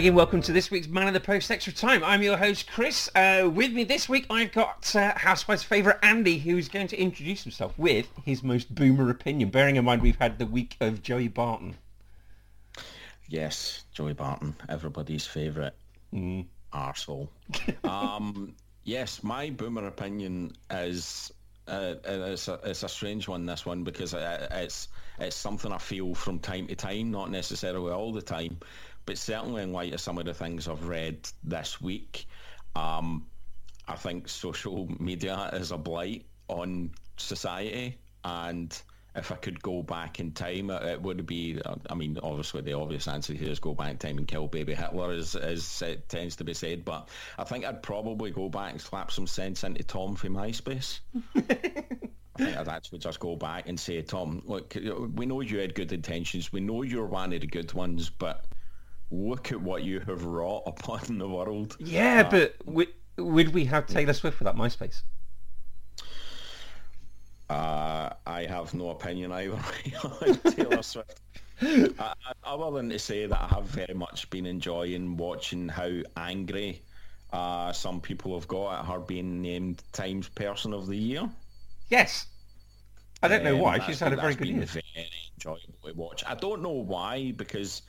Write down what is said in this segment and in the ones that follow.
Again, welcome to this week's Man on the Post Extra Time. I'm your host Chris. Uh, with me this week I've got uh, Housewife's favourite Andy who's going to introduce himself with his most boomer opinion, bearing in mind we've had the week of Joey Barton. Yes, Joey Barton, everybody's favourite Mm. arsehole. um, yes, my boomer opinion is uh, it's, a, it's a strange one, this one, because uh, it's it's something I feel from time to time, not necessarily all the time, but certainly in light of some of the things I've read this week, um, I think social media is a blight on society, and if I could go back in time, it, it would be. uh, I mean, obviously, the obvious answer here is go back in time and kill baby Hitler, as as it tends to be said. But I think I'd probably go back and slap some sense into Tom from MySpace. I think I'd actually just go back and say, Tom, look, we know you had good intentions. We know you're one of the good ones, but look at what you have wrought upon the world. Yeah, but w- would we have Taylor Swift without MySpace? Uh, I have no opinion either on Taylor Swift. Uh, other than to say that I have very much been enjoying watching how angry uh, some people have got at her being named Times Person of the Year. Yes. I don't know Um, why. She's had a very good year. Very enjoyable to watch. I don't know why because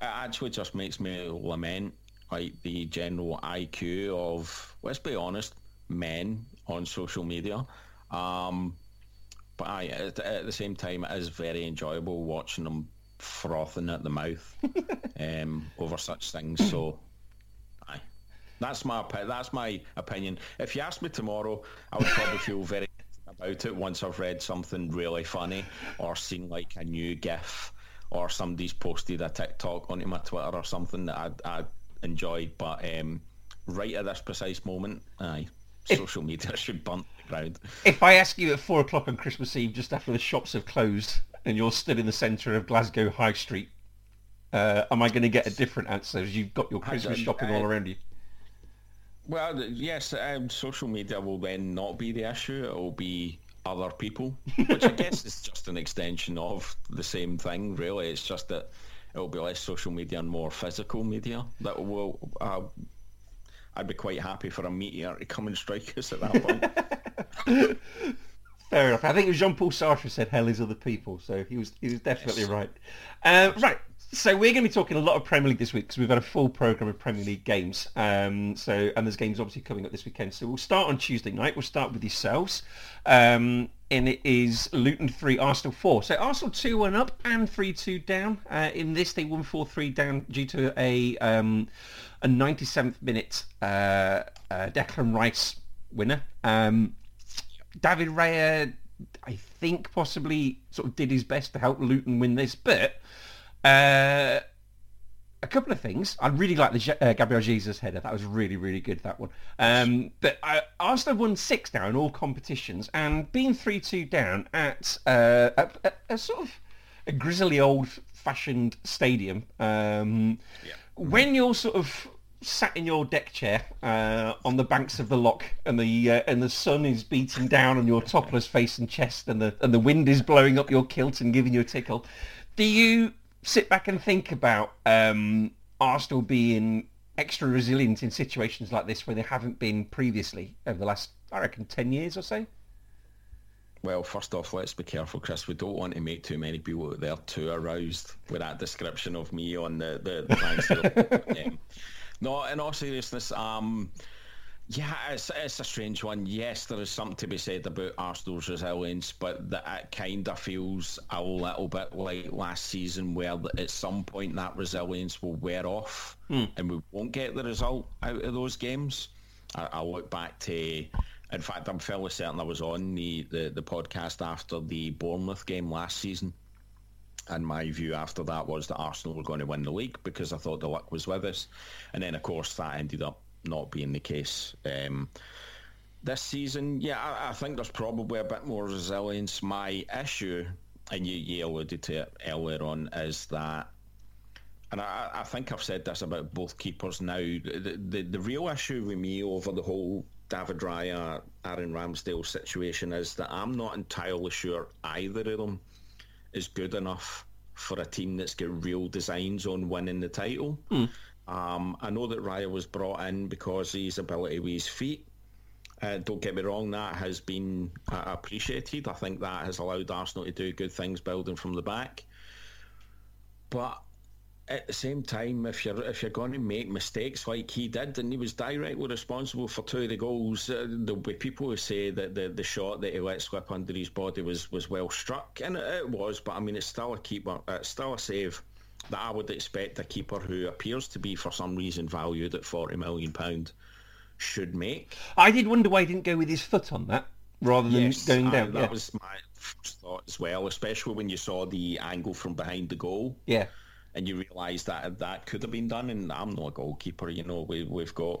actually just makes me lament like the general IQ of let's be honest, men on social media. Um, but I, at, at the same time, it is very enjoyable watching them frothing at the mouth um, over such things. So, aye. That's my that's my opinion. If you ask me tomorrow, I would probably feel very about it once I've read something really funny or seen like a new GIF or somebody's posted a TikTok onto my Twitter or something that I'd, I'd enjoyed. But um, right at this precise moment, aye, social media should burn to the ground. If I ask you at four o'clock on Christmas Eve, just after the shops have closed, and you're stood in the centre of Glasgow High Street, uh, am I going to get a different answer as you've got your Christmas shopping all around you? Well, yes, um, social media will then not be the issue. It will be other people, which I guess is just an extension of the same thing, really. It's just that it will be less social media and more physical media. That will, uh, I'd be quite happy for a meteor to come and strike us at that point. Fair enough. I think it was Jean-Paul Sartre said hell is other people, so he was he was definitely right. Uh, right. So we're going to be talking a lot of Premier League this week because we've had a full program of Premier League games. Um, so and there's games obviously coming up this weekend. So we'll start on Tuesday night. We'll start with yourselves, um, and it is Luton three, Arsenal four. So Arsenal two one up and three two down. Uh, in this they won four three down due to a um, a 97th minute uh, uh, Declan Rice winner. Um, David Raya, I think, possibly sort of did his best to help Luton win this, but uh, a couple of things. I really like the uh, Gabriel Jesus header. That was really, really good, that one. Um, but uh, Arsenal won six now in all competitions, and being 3-2 down at uh, a, a, a sort of a grisly old-fashioned stadium, um, when you're sort of sat in your deck chair uh, on the banks of the loch, and the uh, and the sun is beating down on your topless face and chest, and the and the wind is blowing up your kilt and giving you a tickle. Do you sit back and think about um, Arsenal being extra resilient in situations like this where they haven't been previously over the last, I reckon, ten years or so? well, first off, let's be careful, Chris. We don't want to make too many people there too aroused with that description of me on the the, the um, No, in all seriousness, um, yeah, it's, it's a strange one. Yes, there is something to be said about Arsenal's resilience, but that it kind of feels a little bit like last season, where at some point that resilience will wear off, mm. and we won't get the result out of those games. I, I look back to in fact, I'm fairly certain I was on the, the, the podcast after the Bournemouth game last season. And my view after that was that Arsenal were going to win the league because I thought the luck was with us. And then, of course, that ended up not being the case. Um, this season, yeah, I, I, think there's probably a bit more resilience. My issue, and you, you alluded to it earlier on, is that and I, I, think I've said this about both keepers now. The, the, the real issue with me over the whole David Raya, Aaron Ramsdale situation is that I'm not entirely sure either of them is good enough for a team that's got real designs on winning the title. Mm. Um, I know that Raya was brought in because his ability with his feet. Uh, don't get me wrong, that has been uh, appreciated. I think that has allowed Arsenal to do good things building from the back. But at the same time, if you're if you're going to make mistakes like he did, and he was directly responsible for two of the goals, uh, there'll be people who say that the, the shot that he let slip under his body was, was well struck, and it, it was. But I mean, it's still a keeper, it's still a save that I would expect a keeper who appears to be for some reason valued at forty million pound should make. I did wonder why he didn't go with his foot on that rather than yes, going down. I, that yeah. was my first thought as well, especially when you saw the angle from behind the goal. Yeah and you realise that that could have been done. And I'm not a goalkeeper, you know. We we've got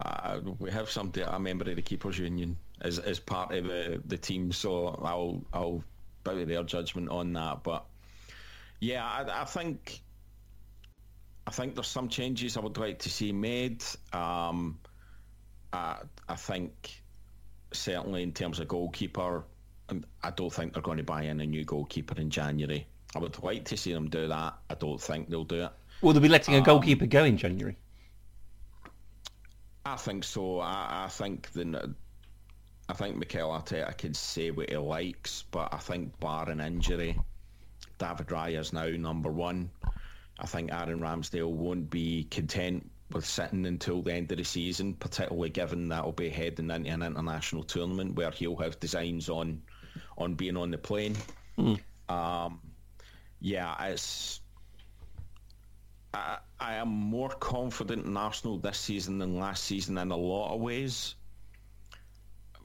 uh, we have something a member of the keepers union as as part of the, the team, so I'll I'll bow their judgment on that. But yeah, I, I think I think there's some changes I would like to see made. Um, I, I think certainly in terms of goalkeeper, I don't think they're going to buy in a new goalkeeper in January. I would like to see them do that. I don't think they'll do it. Will they be letting a um, goalkeeper go in January? I think so. I, I think the I think Mikel Arteta can say what he likes, but I think barring injury, David Raya is now number one. I think Aaron Ramsdale won't be content with sitting until the end of the season, particularly given that he'll be heading into an international tournament where he'll have designs on on being on the plane. Mm. Um, yeah, it's. I, I am more confident in Arsenal this season than last season in a lot of ways.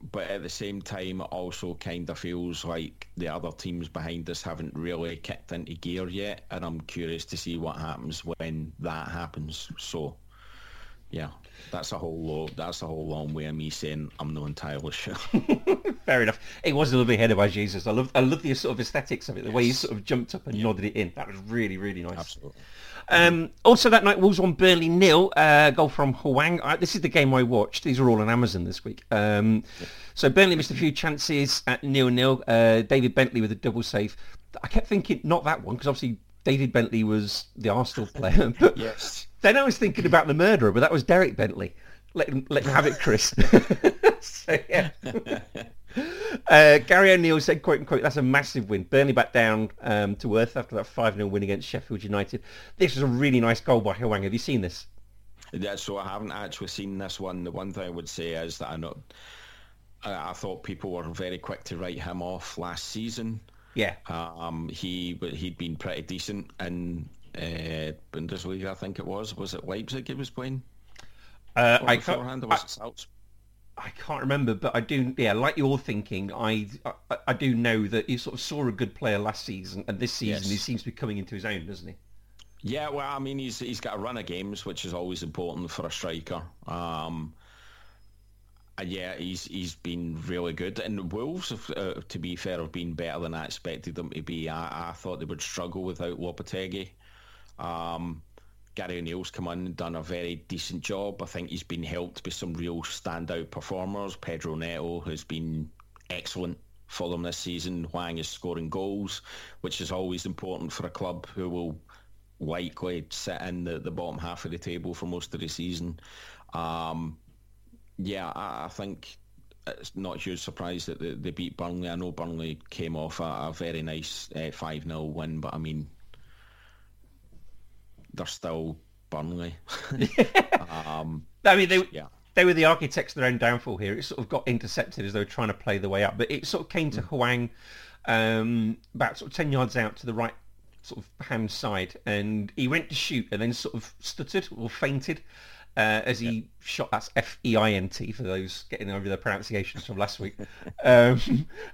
But at the same time, it also kind of feels like the other teams behind us haven't really kicked into gear yet, and I'm curious to see what happens when that happens. So, yeah, that's a whole lo- that's a whole long way of me saying I'm not entirely sure. Fair enough. It was a lovely header by Jesus. I love I love the sort of aesthetics of it. The yes. way he sort of jumped up and yeah. nodded it in. That was really really nice. Absolutely. Um, also that night, Wolves won Burnley nil. Uh, goal from Hwang. Uh, this is the game I watched. These are all on Amazon this week. Um, yeah. So Burnley missed a few chances at nil nil. Uh, David Bentley with a double save. I kept thinking not that one because obviously David Bentley was the Arsenal player. yes. Then I was thinking about the murderer, but that was Derek Bentley. Let him, let him have it, Chris. so, yeah. Uh, Gary O'Neill said, quote unquote, that's a massive win. Burnley back down um, to earth after that 5-0 win against Sheffield United. This was a really nice goal by Hwang. Have you seen this? Yeah, so I haven't actually seen this one. The one thing I would say is that I know I, I thought people were very quick to write him off last season. Yeah. Um, he he'd been pretty decent in uh, Bundesliga, I think it was. Was it Leipzig he was playing? Uh, I can't. I, I, can't remember, but I do. Yeah, like you're thinking, I, I, I do know that you sort of saw a good player last season, and this season yes. he seems to be coming into his own, doesn't he? Yeah, well, I mean, he's he's got a run of games, which is always important for a striker. Um, and yeah, he's he's been really good. And the Wolves, uh, to be fair, have been better than I expected them to be. I, I thought they would struggle without Lopetegui. Um, Gary O'Neill's come in and done a very decent job. I think he's been helped by some real standout performers. Pedro Neto has been excellent for them this season. Hwang is scoring goals, which is always important for a club who will likely sit in the, the bottom half of the table for most of the season. Um, yeah, I, I think it's not a huge surprise that they, they beat Burnley. I know Burnley came off a, a very nice uh, five uh, 0 win, but I mean, they're still Burnley. um, I mean, they yeah. they were the architects of their own downfall here. It sort of got intercepted as they were trying to play the way up, but it sort of came to mm. Hwang um, about sort of ten yards out to the right sort of hand side, and he went to shoot and then sort of stuttered or feinted. Uh, as he yeah. shot, that's F-E-I-N-T for those getting over the pronunciations from last week. um,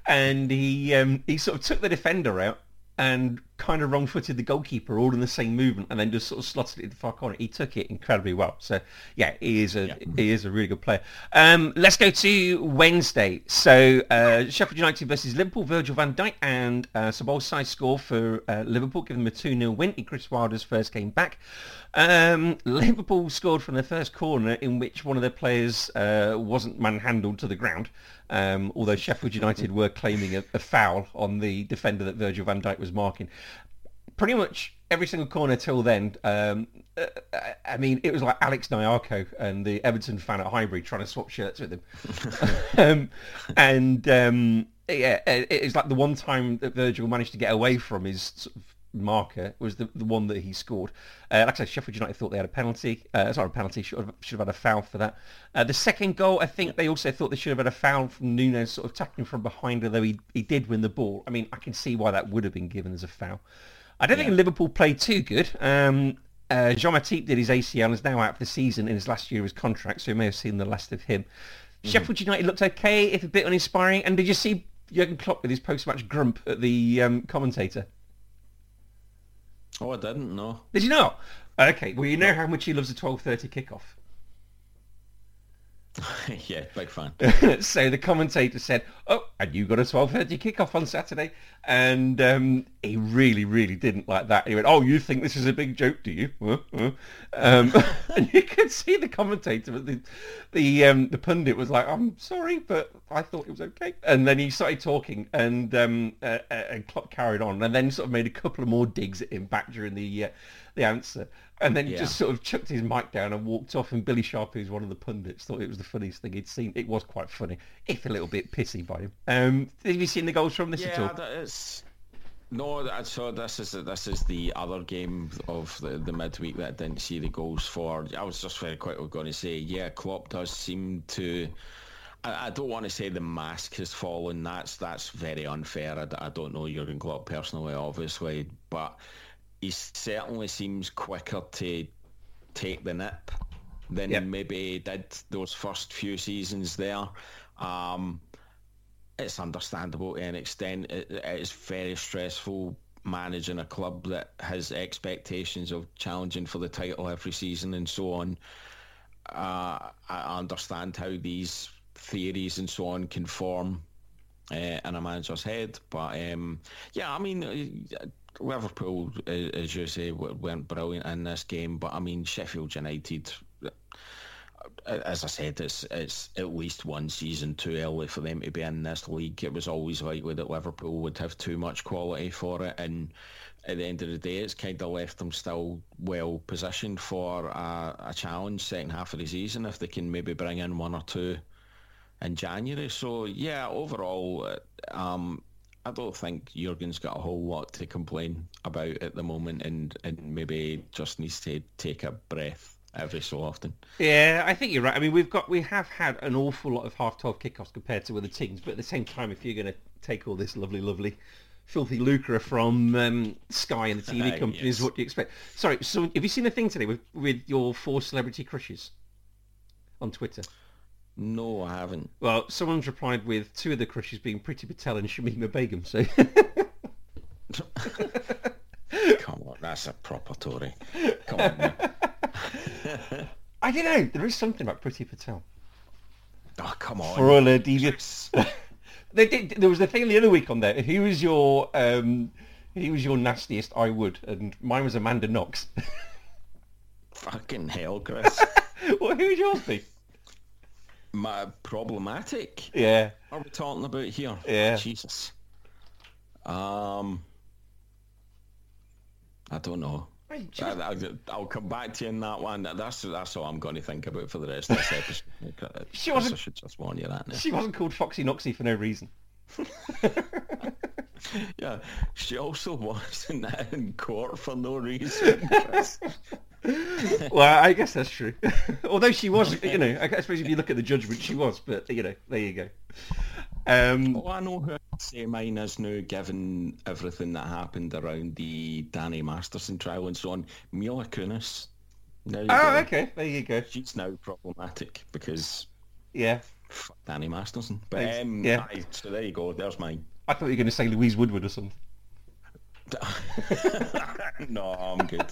and he um, he sort of took the defender out and kind of wrong-footed the goalkeeper all in the same movement and then just sort of slotted it in the far corner. He took it incredibly well. So yeah, he is a yeah. he is a really good player. Um, let's go to Wednesday. So uh, Sheffield United versus Liverpool. Virgil van Dijk and uh, Szoboszlai score for uh, Liverpool, giving them a 2-0 win in Chris Wilder's first game back. Um, Liverpool scored from their first corner in which one of their players uh, wasn't manhandled to the ground. Um, although Sheffield United were claiming a, a, foul on the defender that Virgil van Dijk was marking. Pretty much every single corner till then, um, uh, I mean, it was like Alex Nyarko and the Everton fan at Highbury trying to swap shirts with him. um, and um, yeah, it, was like the one time that Virgil managed to get away from his sort of marker was the, the one that he scored. Uh, like I said, Sheffield United thought they had a penalty. Uh, sorry, a penalty. Should have, should have had a foul for that. Uh, the second goal, I think they also thought they should have had a foul from Nunez sort of tackling from behind, although he, he did win the ball. I mean, I can see why that would have been given as a foul. I don't yeah. think Liverpool played too good. Um, uh, Jean Matip did his ACL and is now out for the season in his last year of his contract, so you may have seen the last of him. Mm-hmm. Sheffield United looked okay, if a bit uninspiring. And did you see Jurgen Klopp with his post-match grump at the um, commentator? Oh, I didn't know. Did you not? Okay, well, you know how much he loves a 12.30 kickoff. yeah, big fan. so the commentator said, "Oh, and you got a 12:30 kickoff on Saturday," and um, he really, really didn't like that. He went, "Oh, you think this is a big joke, do you?" Um, and you could see the commentator, the the um, the pundit was like, "I'm sorry, but I thought it was okay." And then he started talking, and um, uh, uh, and Klopp carried on, and then sort of made a couple of more digs at him back during the uh, the answer and then yeah. just sort of chucked his mic down and walked off. And Billy Sharp, who's one of the pundits, thought it was the funniest thing he'd seen. It was quite funny, if a little bit pissy by him. Um, have you seen the goals from this yeah, at all? That is... No, I saw this is this is the other game of the, the midweek that I didn't see the goals for. I was just very quickly going to say, yeah, Klopp does seem to. I, I don't want to say the mask has fallen. That's that's very unfair. I, I don't know Jurgen Klopp personally, obviously, but he certainly seems quicker to take the nip than yep. maybe he did those first few seasons there. Um, it's understandable to an extent. It, it's very stressful managing a club that has expectations of challenging for the title every season and so on. Uh, I understand how these theories and so on can form uh, in a manager's head, but um, yeah, I mean, uh, Liverpool, as you say, weren't brilliant in this game, but I mean Sheffield United. As I said, it's it's at least one season too early for them to be in this league. It was always likely that Liverpool would have too much quality for it, and at the end of the day, it's kind of left them still well positioned for a, a challenge second half of the season if they can maybe bring in one or two in January. So yeah, overall, um, I don't think Jurgen's got a whole lot to complain about at the moment, and, and maybe just needs to take a breath every so often. Yeah, I think you're right. I mean, we've got we have had an awful lot of half twelve kickoffs compared to other teams, but at the same time, if you're going to take all this lovely, lovely, filthy lucre from um, Sky and the TV companies, yes. what do you expect? Sorry, so have you seen the thing today with with your four celebrity crushes on Twitter? No, I haven't. Well, someone's replied with two of the crushes being Priti Patel and Shamima Begum, so... Come on, that's a proper Tory. Come on. I don't know. There is something about Priti Patel. Oh, come on. For all her devious... they did, there was a thing the other week on there. Who was your... Um, he was your nastiest I would, and mine was Amanda Knox. Fucking hell, Chris. well, who would yours be? My problematic. Yeah. Are we talking about here? Yeah. Jesus. Um. I don't know. I, will come back to you in that one. That's that's all I'm going to think about for the rest of this episode. she wasn't. I should just warn you that. Now. She wasn't called Foxy Knoxy for no reason. yeah, she also wasn't in court for no reason. well, I guess that's true. Although she was, you know, I suppose if you look at the judgment, she was. But you know, there you go. Um, well, I know who I say mine is now, given everything that happened around the Danny Masterson trial and so on. Mila Kunis. oh, go. okay. There you go. She's now problematic because yeah, Danny Masterson. But um, yeah, so there you go. There's mine. I thought you were going to say Louise Woodward or something. no, I'm good.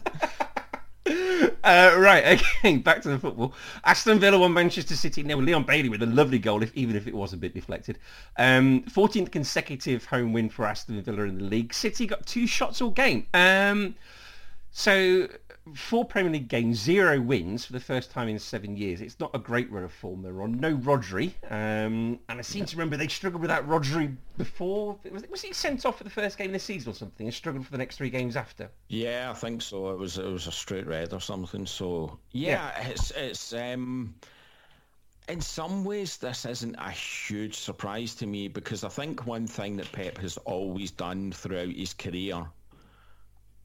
Uh, right, okay, back to the football. Aston Villa won Manchester City. Now Leon Bailey with a lovely goal, if, even if it was a bit deflected. Um, 14th consecutive home win for Aston Villa in the league. City got two shots all game. Um, so four Premier League games, zero wins for the first time in seven years. It's not a great run of form they're on. No Rodri. Um, and I seem to remember they struggled without Rodri before. Was, was he sent off for the first game of the season or something and struggled for the next three games after? Yeah, I think so. It was it was a straight red or something. So yeah, yeah. it's it's um in some ways this isn't a huge surprise to me because I think one thing that Pep has always done throughout his career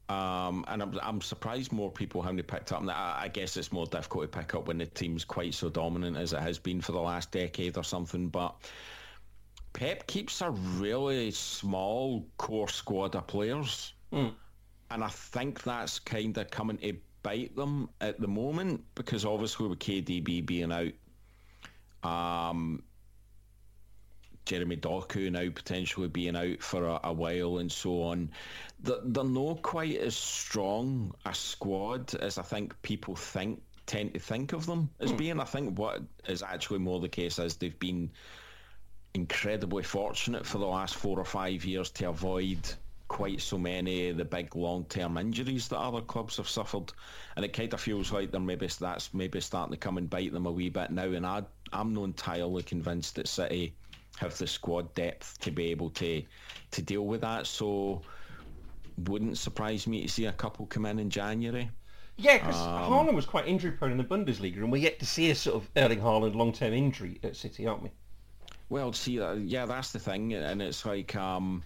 um, and I'm, I'm surprised more people haven't picked up. And I, I guess it's more difficult to pick up when the team's quite so dominant as it has been for the last decade or something. But Pep keeps a really small core squad of players. Mm. And I think that's kind of coming to bite them at the moment because obviously with KDB being out, um, Jeremy Doku now potentially being out for a, a while and so on. They're, they're not quite as strong a squad as I think people think tend to think of them as mm. being. I think what is actually more the case is they've been incredibly fortunate for the last four or five years to avoid quite so many of the big long-term injuries that other clubs have suffered, and it kind of feels like they're maybe that's maybe starting to come and bite them a wee bit now. And I, I'm not entirely convinced that City have the squad depth to be able to to deal with that. So wouldn't surprise me to see a couple come in in January. Yeah, because um, Haaland was quite injury prone in the Bundesliga, and we're yet to see a sort of Erling Haaland long term injury at City, aren't we? Well, see, uh, yeah, that's the thing, and it's like um,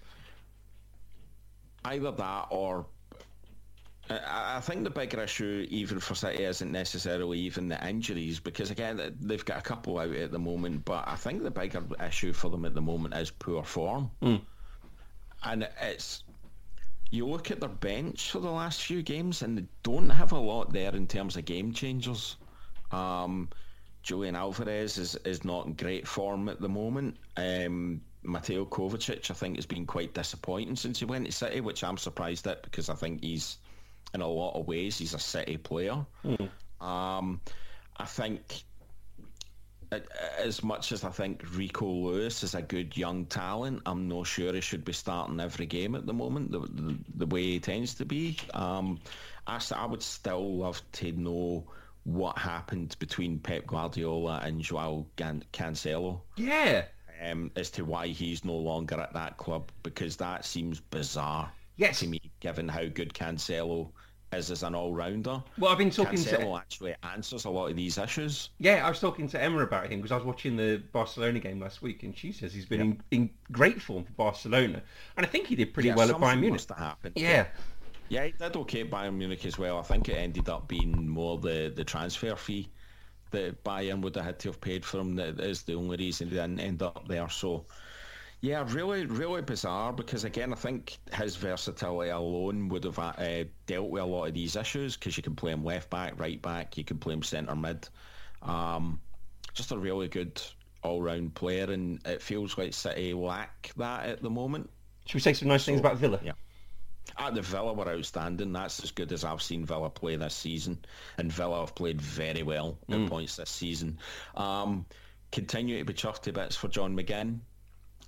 either that or I think the bigger issue, even for City, isn't necessarily even the injuries, because again, they've got a couple out at the moment. But I think the bigger issue for them at the moment is poor form, mm. and it's you look at their bench for the last few games, and they don't have a lot there in terms of game changers. Um, Julian Alvarez is, is not in great form at the moment. Um, Mateo Kovacic, I think, has been quite disappointing since he went to City, which I'm surprised at because I think he's in a lot of ways. He's a City player. Mm. Um, I think as much as I think Rico Lewis is a good young talent, I'm not sure he should be starting every game at the moment, the, the, the way he tends to be. Um, I, I would still love to know what happened between Pep Guardiola and Joao Cancelo. Yeah. Um, as to why he's no longer at that club, because that seems bizarre yes. to me, given how good Cancelo is as an all-rounder. Well, I've been talking Cancelo to... actually answers a lot of these issues. Yeah, I was talking to Emma about him because I was watching the Barcelona game last week, and she says he's been in, in, great form for Barcelona, and I think he did pretty yeah, well at Bayern Munich. Must have happened. Yeah. Yeah, he did okay at Bayern Munich as well. I think it ended up being more the, the transfer fee that Bayern would have had to have paid for him that is the only reason he didn't end up there. So yeah, really, really bizarre because again, I think his versatility alone would have uh, dealt with a lot of these issues because you can play him left back, right back, you can play him centre mid. Um, just a really good all-round player, and it feels like City lack that at the moment. Should we say some nice so, things about Villa? Yeah. At the Villa were outstanding. That's as good as I've seen Villa play this season, and Villa have played very well mm. at points this season. Um, continue to be chuffed to bits for John McGinn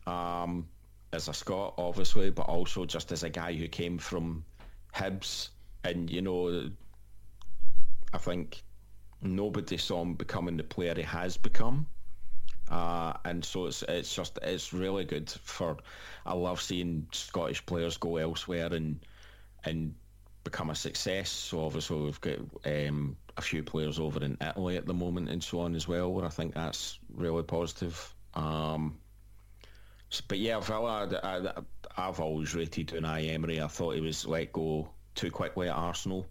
um, as a Scot, obviously, but also just as a guy who came from Hibs, and you know, I think nobody saw him becoming the player he has become. Uh, and so it's it's just it's really good for. I love seeing Scottish players go elsewhere and and become a success. So obviously we've got um, a few players over in Italy at the moment and so on as well, And I think that's really positive. Um, but yeah, Villa, I, have always rated Unai Emery. I thought he was let go too quickly at Arsenal.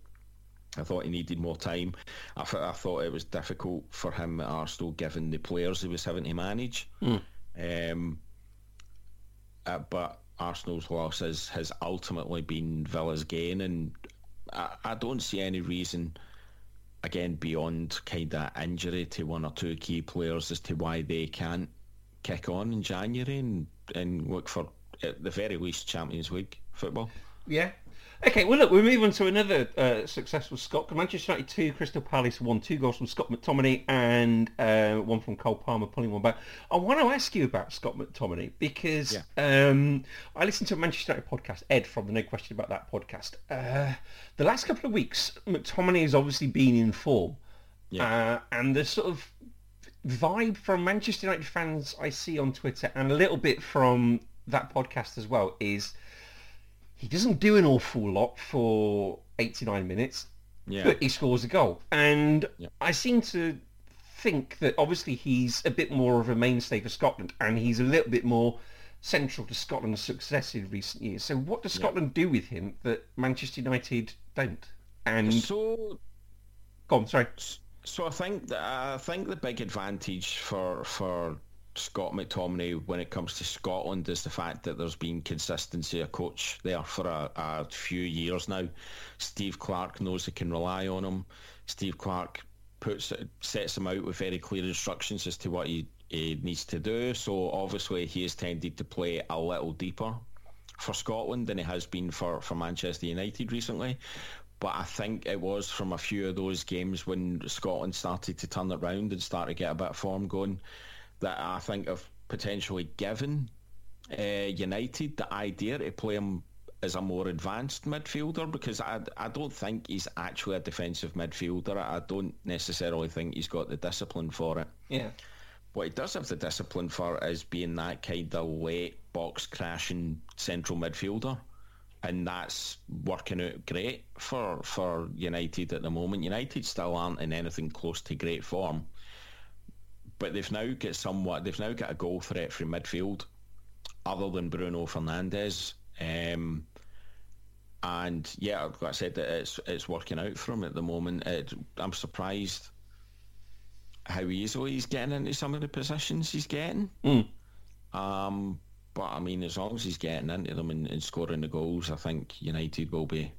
I thought he needed more time. I, th- I thought it was difficult for him at Arsenal given the players he was having to manage. Mm. Um, uh, but Arsenal's loss has, has ultimately been Villa's gain, and I, I don't see any reason, again, beyond kind of injury to one or two key players as to why they can't kick on in January and, and look for, at the very least, Champions League football. Yeah, Okay, well, look, we move on to another uh, successful Scot. Manchester United 2, Crystal Palace 1. Two goals from Scott McTominay and uh, one from Cole Palmer pulling one back. I want to ask you about Scott McTominay because yeah. um, I listened to a Manchester United podcast, Ed from the No Question About That podcast. Uh, the last couple of weeks, McTominay has obviously been in form. Yeah. Uh, and the sort of vibe from Manchester United fans I see on Twitter and a little bit from that podcast as well is he doesn't do an awful lot for 89 minutes, yeah. but he scores a goal. And yeah. I seem to think that obviously he's a bit more of a mainstay for Scotland and he's a little bit more central to Scotland's success in recent years. So what does Scotland yeah. do with him that Manchester United don't? And so, go on, sorry. So I think I think the big advantage for for Scott McTominay when it comes to Scotland is the fact that there's been consistency of coach there for a, a few years now. Steve Clarke knows he can rely on him. Steve Clarke puts sets him out with very clear instructions as to what he, he needs to do. So obviously he has tended to play a little deeper for Scotland than he has been for, for Manchester United recently. But I think it was from a few of those games when Scotland started to turn it round and start to get a bit of form going that I think have potentially given uh, United the idea to play him as a more advanced midfielder because I, I don't think he's actually a defensive midfielder. I don't necessarily think he's got the discipline for it. Yeah. What he does have the discipline for is being that kind of late box crashing central midfielder. And that's working out great for, for United at the moment. United still aren't in anything close to great form but they've now got somewhat. They've now got a goal threat from midfield, other than Bruno Fernandes. Um, and yeah, like I said, that it's it's working out for him at the moment. It, I'm surprised how easily he's getting into some of the positions he's getting. Mm. Um, but I mean, as long as he's getting into them and, and, scoring the goals, I think United will be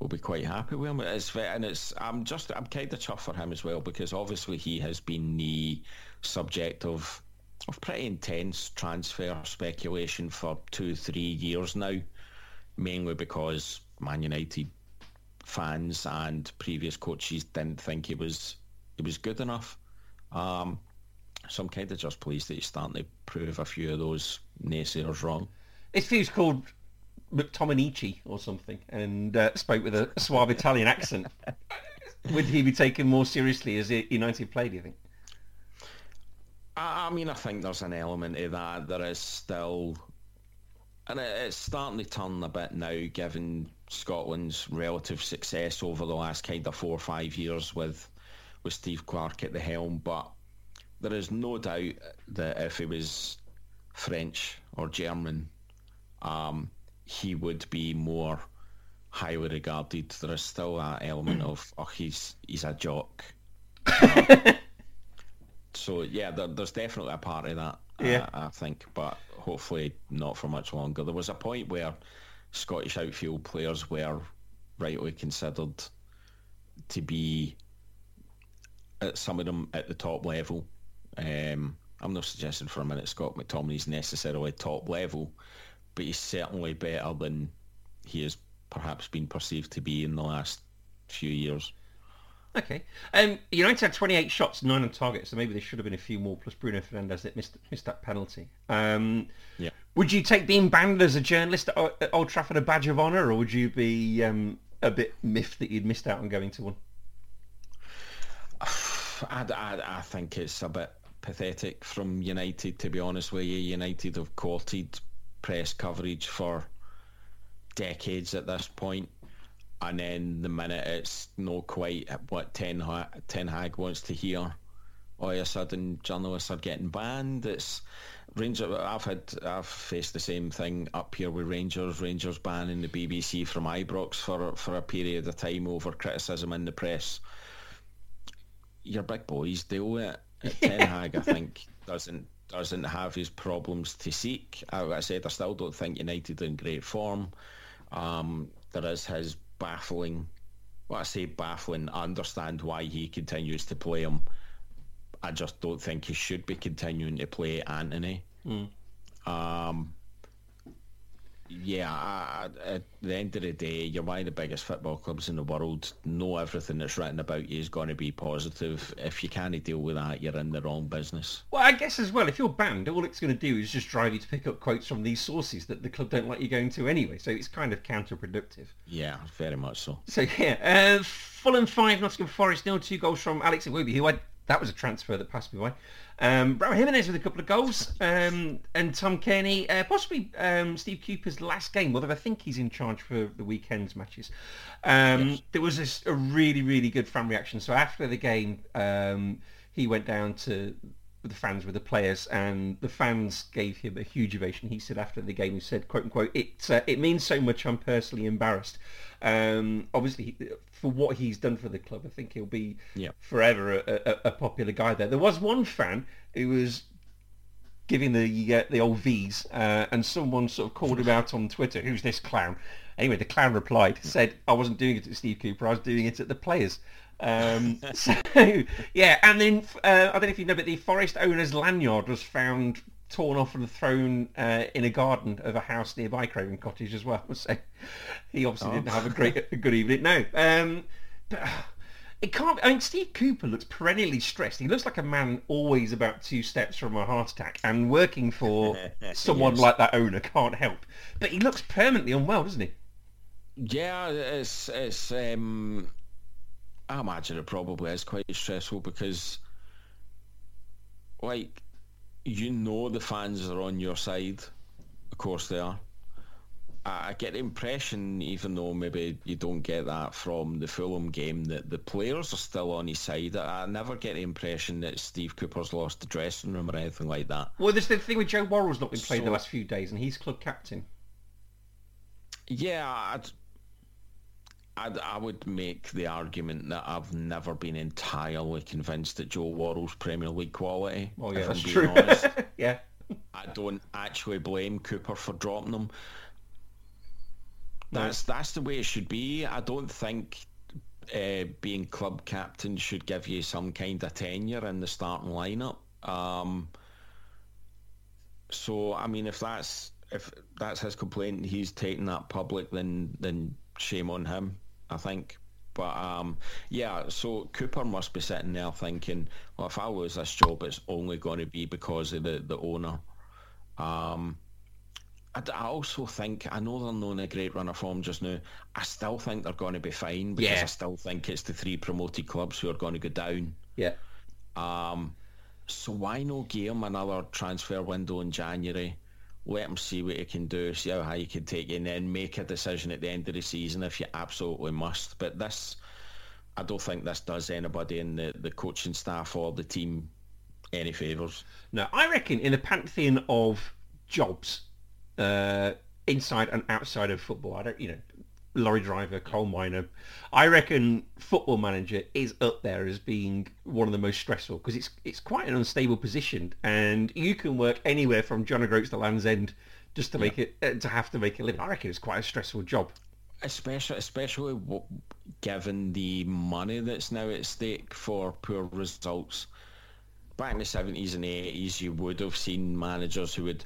will be quite happy with him. It's and it's I'm just I'm kind of chuffed for him as well because obviously he has been the subject of of pretty intense transfer speculation for two three years now, mainly because Man United fans and previous coaches didn't think he was he was good enough. Um, so I'm kind of just pleased that he's starting to prove a few of those naysayers wrong. It feels called McTominici or something and uh, spoke with a suave Italian accent, would he be taken more seriously as United played, do you think? I mean, I think there's an element of that. There is still, and it's starting to turn a bit now, given Scotland's relative success over the last kind of four or five years with with Steve Clarke at the helm. But there is no doubt that if he was French or German, um, he would be more highly regarded. There is still that element of oh he's he's a jock. so yeah, there, there's definitely a part of that. Yeah, I, I think, but hopefully not for much longer. There was a point where Scottish outfield players were rightly considered to be at some of them at the top level. Um, I'm not suggesting for a minute Scott McTominay's necessarily top level, but he's certainly better than he has perhaps been perceived to be in the last few years. Okay. Um, United had 28 shots, nine on target, so maybe there should have been a few more. Plus Bruno Fernandes that missed missed that penalty. Um, yeah. Would you take being banned as a journalist at Old Trafford a badge of honour, or would you be um, a bit miffed that you'd missed out on going to one? I, I, I think it's a bit pathetic from United, to be honest with you. United have courted press coverage for decades at this point. and then the minute it's not quite what Ten, ha- Ten Hag wants to hear, all of a sudden journalists are getting banned. It's Rangers. I've had I've faced the same thing up here with Rangers. Rangers banning the BBC from Ibrox for for a period of time over criticism in the press. Your big boys deal with it. Ten Hag, I think, doesn't doesn't have his problems to seek. Like I said, I still don't think United are in great form. Um, there is his baffling. Well, I say baffling. I understand why he continues to play him. I just don't think he should be continuing to play Antony. Mm. Um, yeah, I, at the end of the day, you're one of the biggest football clubs in the world. Know everything that's written about you is going to be positive. If you can't deal with that, you're in the wrong business. Well, I guess as well, if you're banned, all it's going to do is just drive you to pick up quotes from these sources that the club don't like you going to anyway. So it's kind of counterproductive. Yeah, very much so. So yeah, uh, Fulham five, Nottingham Forest nil. Two goals from Alex Iwobi, who I that was a transfer that passed me by. Um, Raul Jimenez with a couple of goals, um, and Tom Cairney, uh, possibly um, Steve Cooper's last game, although I think he's in charge for the weekend's matches. Um, yes. There was a, a, really, really good fan reaction. So after the game, um, he went down to the fans with the players, and the fans gave him a huge ovation. He said after the game, he said, "quote unquote," it uh, it means so much. I'm personally embarrassed. Um, obviously, for what he's done for the club. I think he'll be yep. forever a, a, a, popular guy there. There was one fan who was giving the uh, the old V's, uh, and someone sort of called him out on Twitter. Who's this clown? Anyway, the clown replied, said, "I wasn't doing it at Steve Cooper. I was doing it at the players." Um, so yeah, and then uh, I don't know if you know, but the Forest owner's lanyard was found torn off and thrown uh, in a garden of a house nearby Craven Cottage as well. So he obviously oh. didn't have a great, a good evening. No, um, but uh, it can't. I mean, Steve Cooper looks perennially stressed. He looks like a man always about two steps from a heart attack, and working for someone yes. like that owner can't help. But he looks permanently unwell, doesn't he? Yeah, it's it's. Um, I imagine it probably is quite stressful because, like you know the fans are on your side. Of course they are. I get the impression, even though maybe you don't get that from the Fulham game, that the players are still on his side. I never get the impression that Steve Cooper's lost the dressing room or anything like that. Well, there's the thing with Joe Worrall's not been played so, the last few days, and he's club captain. Yeah, I'd, I'd, I would make the argument that I've never been entirely convinced that Joe Worrall's Premier League quality. Oh yeah, that's true. Honest, yeah. I don't actually blame Cooper for dropping them. That's that's the way it should be. I don't think uh, being club captain should give you some kind of tenure in the starting lineup. Um, so I mean, if that's if that's his complaint, he's taking that public, then then shame on him. I think. But um, yeah, so Cooper must be sitting there thinking, well, if I lose this job, it's only going to be because of the, the owner. Um, I, I also think, I know they're not in a great run of form just now. I still think they're going to be fine because yeah. I still think it's the three promoted clubs who are going to go down. Yeah. Um, so why not give them another transfer window in January? Let him see what he can do, see how high he can take you, and then make a decision at the end of the season if you absolutely must. But this, I don't think this does anybody in the, the coaching staff or the team any favours. No, I reckon in the pantheon of jobs, uh, inside and outside of football, I don't, you know, lorry driver, coal miner. I reckon Football Manager is up there as being one of the most stressful because it's it's quite an unstable position, and you can work anywhere from John O'Groats to Land's End just to make yeah. it uh, to have to make a living. I reckon it's quite a stressful job. Especially, especially given the money that's now at stake for poor results. Back in the seventies and eighties, you would have seen managers who would.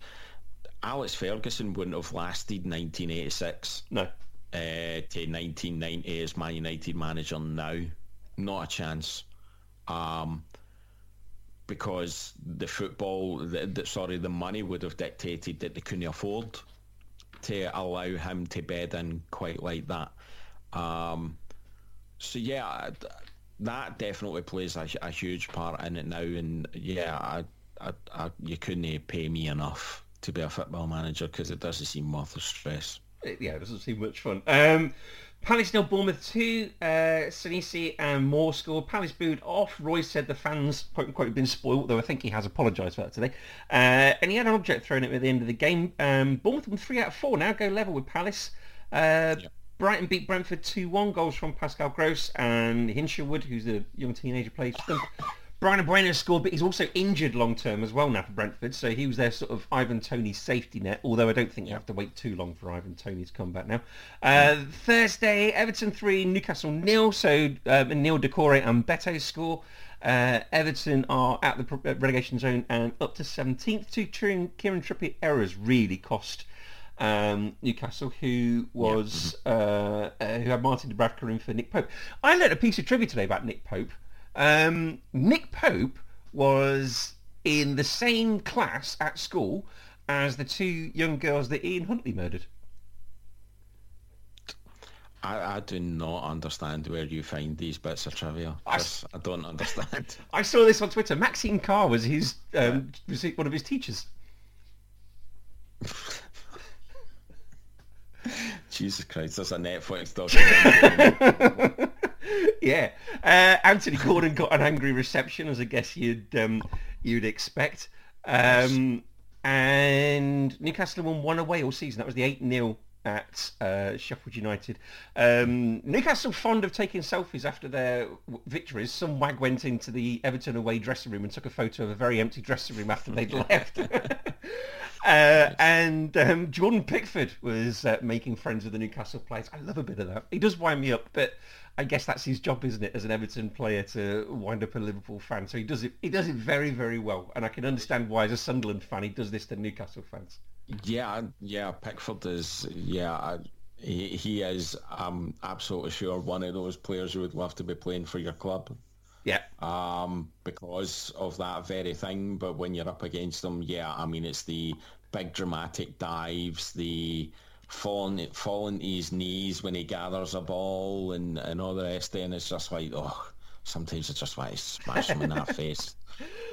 Alex Ferguson wouldn't have lasted 1986. No uh, to 1990 as Man United manager now. Not a chance. Um, because the football, the, the, sorry, the money would have dictated that they couldn't afford to allow him to bed in quite like that. Um, so yeah, that definitely plays a, a, huge part in it now. And yeah, I, I, I, you couldn't pay me enough to be a football manager because it doesn't seem worth the stress yeah, it doesn't seem much fun. Um, Palace nil, Bournemouth 2, uh, Senesi and Moore scored. Palace booed off. Roy said the fans, quote unquote, been spoiled, though I think he has apologised for that today. Uh, and he had an object thrown at him at the end of the game. Um, Bournemouth won 3 out of 4, now go level with Palace. Uh, yep. Brighton beat Brentford 2-1, goals from Pascal Gross and Hinshelwood, who's a young teenager, plays for them. Bryan Mbeumo scored, but he's also injured long term as well now for Brentford. So he was their sort of Ivan Toney safety net. Although I don't think you have to wait too long for Ivan Toney to come back now. Uh, Thursday, Everton three, Newcastle nil. So uh, Neil Doucouré and Beto score. Uh, Everton are at the uh, relegation zone and up to 17th. Two Kieran Trippier errors really cost um, Newcastle, who was yeah. uh, uh, who had Martin Dubravka in for Nick Pope. I learned a piece of trivia today about Nick Pope. Um, Nick Pope was in the same class at school as the two young girls that Ian Huntley murdered. I, I do not understand where you find these bits of trivia. I, I don't understand. I saw this on Twitter. Maxine Carr was his um, was one of his teachers. Jesus Christ, that's a Netflix documentary. yeah, uh, Anthony Gordon got an angry reception, as I guess you'd um, you'd expect. Um, and Newcastle won one away all season. That was the eight 0 at uh, Sheffield United. Um, Newcastle fond of taking selfies after their victories. Some wag went into the Everton away dressing room and took a photo of a very empty dressing room after they'd left. Uh, and um, Jordan Pickford was uh, making friends with the Newcastle players. I love a bit of that. He does wind me up, but I guess that's his job, isn't it, as an Everton player to wind up a Liverpool fan. So he does it. He does it very, very well, and I can understand why, as a Sunderland fan, he does this to Newcastle fans. Yeah, yeah. Pickford is yeah. I, he, he is. I'm absolutely sure one of those players who would love to be playing for your club. Yeah. Um, because of that very thing. But when you're up against them, yeah, I mean, it's the big dramatic dives, the falling falling to his knees when he gathers a ball and, and all the rest. And it's just like, oh, sometimes it's just like smash him in that face.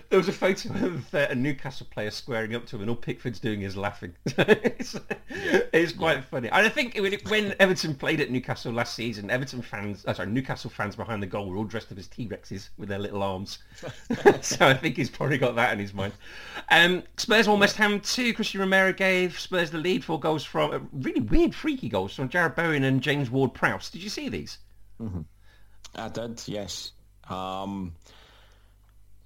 There was a photo of uh, a Newcastle player squaring up to him, and all Pickford's doing is laughing. it's, yeah. it's, quite yeah. funny. And I think when Everton played at Newcastle last season, Everton fans, oh, sorry, Newcastle fans behind the goal were all dressed up as T-Rexes with their little arms. so I think he's probably got that in his mind. Um, Spurs won West Ham 2. Christian Romero gave Spurs the lead. Four goals from, uh, really weird, freaky goals from Jarrod Bowen and James Ward-Prowse. Did you see these? Mm-hmm. I did, yes. Um,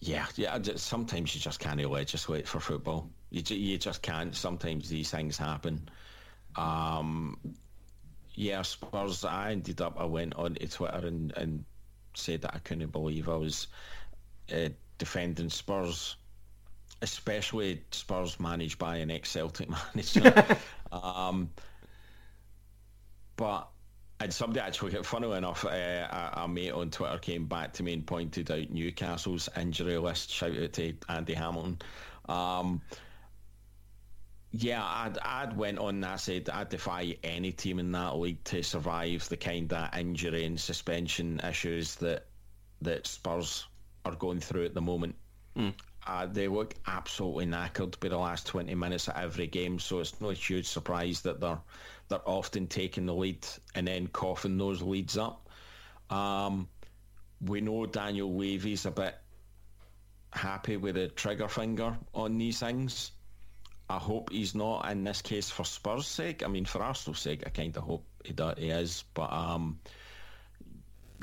yeah, yeah. Sometimes you just can't legislate for football. You you just can't. Sometimes these things happen. Um, yeah, Spurs. I ended up. I went on to Twitter and, and said that I couldn't believe I was uh, defending Spurs, especially Spurs managed by an ex-Celtic manager. um, but and somebody actually, funnily enough, uh, a, a, mate on Twitter came back to me and pointed out Newcastle's injury list. Shout out to Andy Hamilton. Um, yeah, I'd, I'd went on and I said I'd defy any team in that league to survive the kind of injury and suspension issues that that Spurs are going through at the moment. Mm. Uh, they look absolutely knackered by the last 20 minutes of every game, so it's no huge surprise that they're they're often taking the lead and then coughing those leads up. Um, we know Daniel Levy's a bit happy with the trigger finger on these things. I hope he's not in this case for Spurs' sake. I mean, for Arsenal's sake, I kind of hope he, does, he is. But um,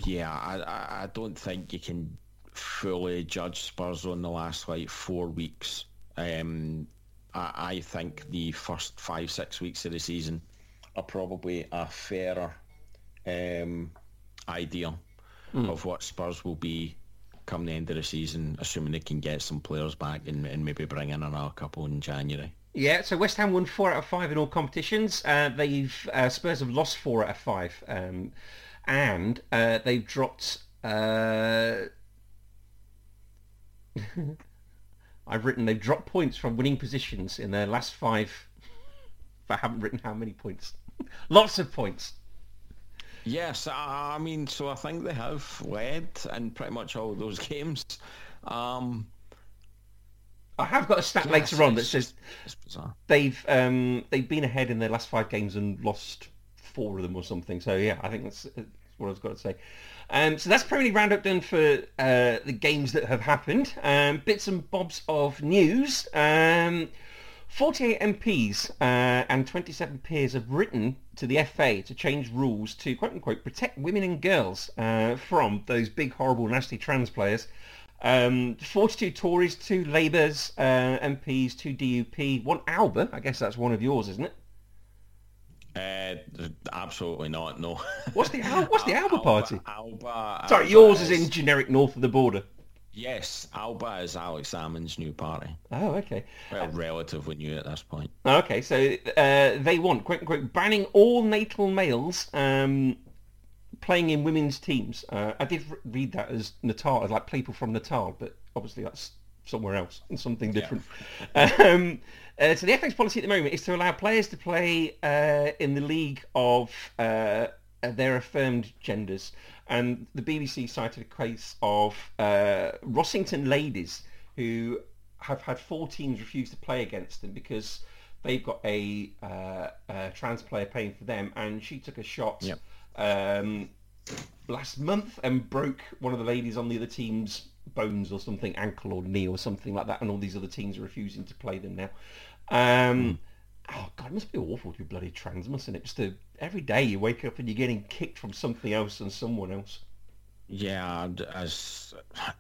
yeah, I, I don't think you can fully judge Spurs on the last like four weeks. Um, I, I think the first five six weeks of the season are probably a fairer um, idea mm. of what Spurs will be come the end of the season, assuming they can get some players back and, and maybe bring in another couple in January. Yeah, so West Ham won four out of five in all competitions. Uh, they've uh, Spurs have lost four out of five, um, and uh, they've dropped. Uh, I've written they've dropped points from winning positions in their last five. I haven't written how many points. Lots of points. Yes, I mean, so I think they have led in pretty much all those games. Um, I have got a stat yes, later on that says they've um, they've been ahead in their last five games and lost four of them or something. So yeah, I think that's, that's what I've got to say. Um, so that's Premier League roundup done for uh, the games that have happened. Um, bits and bobs of news. Um, 48 MPs uh, and 27 peers have written to the FA to change rules to quote unquote protect women and girls uh, from those big horrible nasty trans players. Um, 42 Tories, two Labours uh, MPs, two DUP, one Alba. I guess that's one of yours, isn't it? Uh, absolutely not. No. What's the What's the Alba, Alba party? Alba. Sorry, Alba yours is in generic north of the border. Yes, Alba is Alex Salmond's new party. Oh, okay. Well, relatively new at this point. Okay, so uh, they want, quote unquote, banning all natal males um, playing in women's teams. Uh, I did read that as Natal, as like people from Natal, but obviously that's somewhere else and something different. um, uh, so the FA's policy at the moment is to allow players to play uh, in the league of uh, their affirmed genders. And the BBC cited a case of uh, Rossington ladies who have had four teams refuse to play against them because they've got a, uh, a trans player paying for them, and she took a shot Yep. um, last month and broke one of the ladies on the other team's bones or something, ankle or knee or something like that, and all these other teams are refusing to play them now. Um, Oh God, it must be awful to be bloody trans, mustn't it? Just to, every day you wake up and you're getting kicked from something else and someone else. Yeah, it's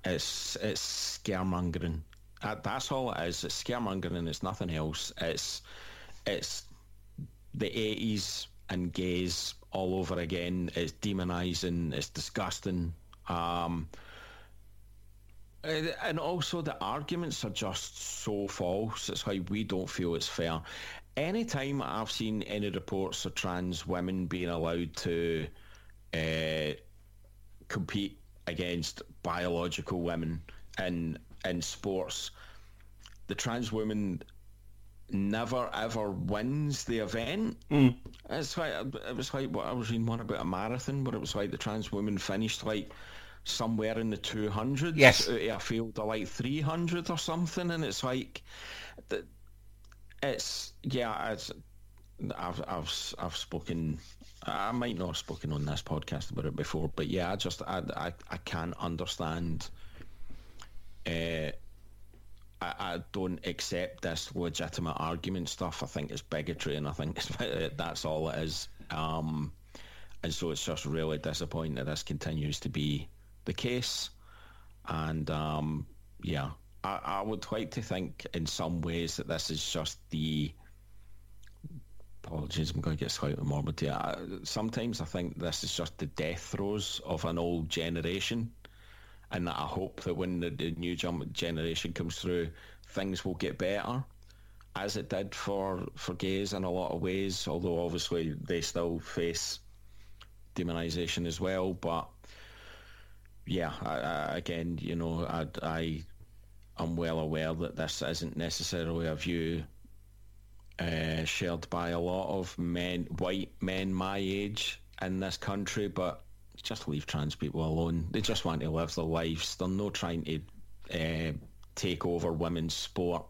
it's it's scaremongering. That's all it is. It's scaremongering. It's nothing else. It's it's the eighties and gays all over again. It's demonising. It's disgusting. Um, and also the arguments are just so false. It's like we don't feel it's fair. Anytime I've seen any reports of trans women being allowed to uh, compete against biological women in in sports, the trans woman never ever wins the event. It's like it was like what I was reading one about a marathon where it was like the trans woman finished like somewhere in the two hundreds. Yes. out of a field of like three hundred or something, and it's like the, it's yeah, it's I've I've I've spoken. I might not have spoken on this podcast about it before, but yeah, I just I I, I can't understand. Uh, I, I don't accept this legitimate argument stuff. I think it's bigotry, and I think that's all it is. Um, and so it's just really disappointing that this continues to be the case. And um, yeah, I, I would like to think in some ways that this is just the apologies, I'm going to get slightly morbid here. I- Sometimes I think this is just the death throes of an old generation, and that I hope that when the, the new generation comes through, things will get better, as it did for for gays in a lot of ways. Although obviously they still face demonisation as well, but yeah, I, I, again, you know, I, I am well aware that this isn't necessarily a view uh, shared by a lot of men, white men my age in this country, but just leave trans people alone. They just want to live their lives. They're not trying to uh, take over women's sport.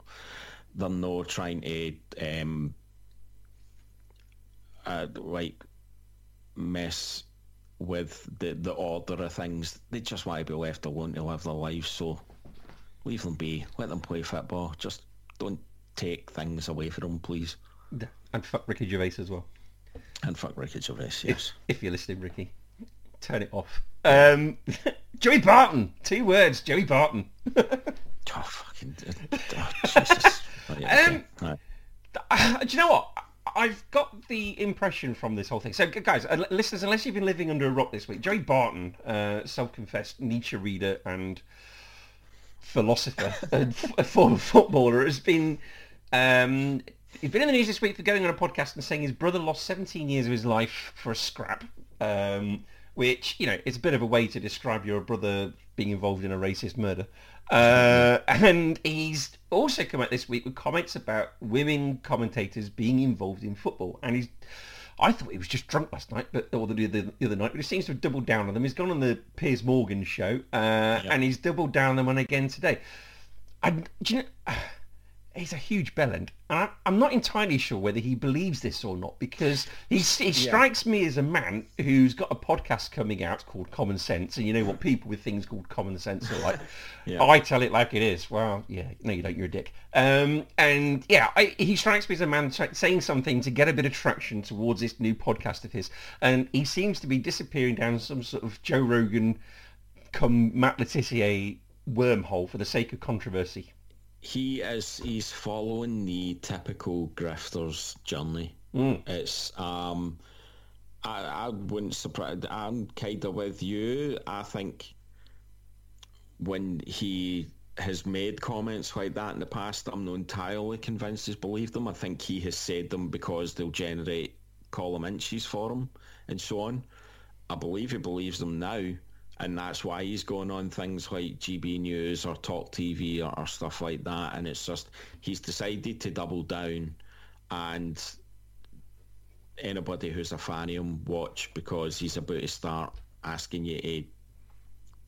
They're not trying to um, uh, like mess with the the order of things. They just want to be left alone to live their lives. So leave them be. Let them play football. Just don't take things away from them, please. And fuck Ricky Gervais as well. And fuck Ricky Gervais, yes. If you're listening, Ricky, turn it off. Um, Joey Barton. Two words, Joey Barton. Oh, fucking... Oh, Jesus. Oh, yeah, okay. Um, Right. Uh, do you know what? I've got the impression from this whole thing. So, guys, uh, listeners, unless you've been living under a rock this week, Joey Barton, uh, self-confessed Nietzsche reader and philosopher and a former footballer, has been um, he's been in the news this week for going on a podcast and saying his brother lost 17 years of his life for a scrap. Um, which you know is a bit of a way to describe your brother being involved in a racist murder. Uh, and he's also come out this week with comments about women commentators being involved in football. And he's, I thought he was just drunk last night, but or the, the, the other night, but he seems to have doubled down on them. He's gone on the Piers Morgan show, uh, and he's doubled down on them again today. And do you know, he's a huge bellend. And I, I'm not entirely sure whether he believes this or not because he, he strikes me as a man who's got a podcast coming out called Common Sense. And you know what people with things called common sense are like. Yeah. I tell it like it is. Well, yeah, no, you don't. You're a dick. Um, and yeah, I, he strikes me as a man tra- saying something to get a bit of traction towards this new podcast of his. And he seems to be disappearing down some sort of Joe Rogan, come Matt Le Tissier wormhole for the sake of controversy. He is he's following the typical grifter's journey. Mm. It's um, I I wouldn't surprise. I'm kind of with you. I think when he has made comments like that in the past, I'm not entirely convinced he's believed them. I think he has said them because they'll generate column inches for him and so on. I believe he believes them now, and that's why he's going on things like GB News or Talk TV or, or stuff like that. And it's just he's decided to double down, and anybody who's a fan of him watch because he's about to start asking you to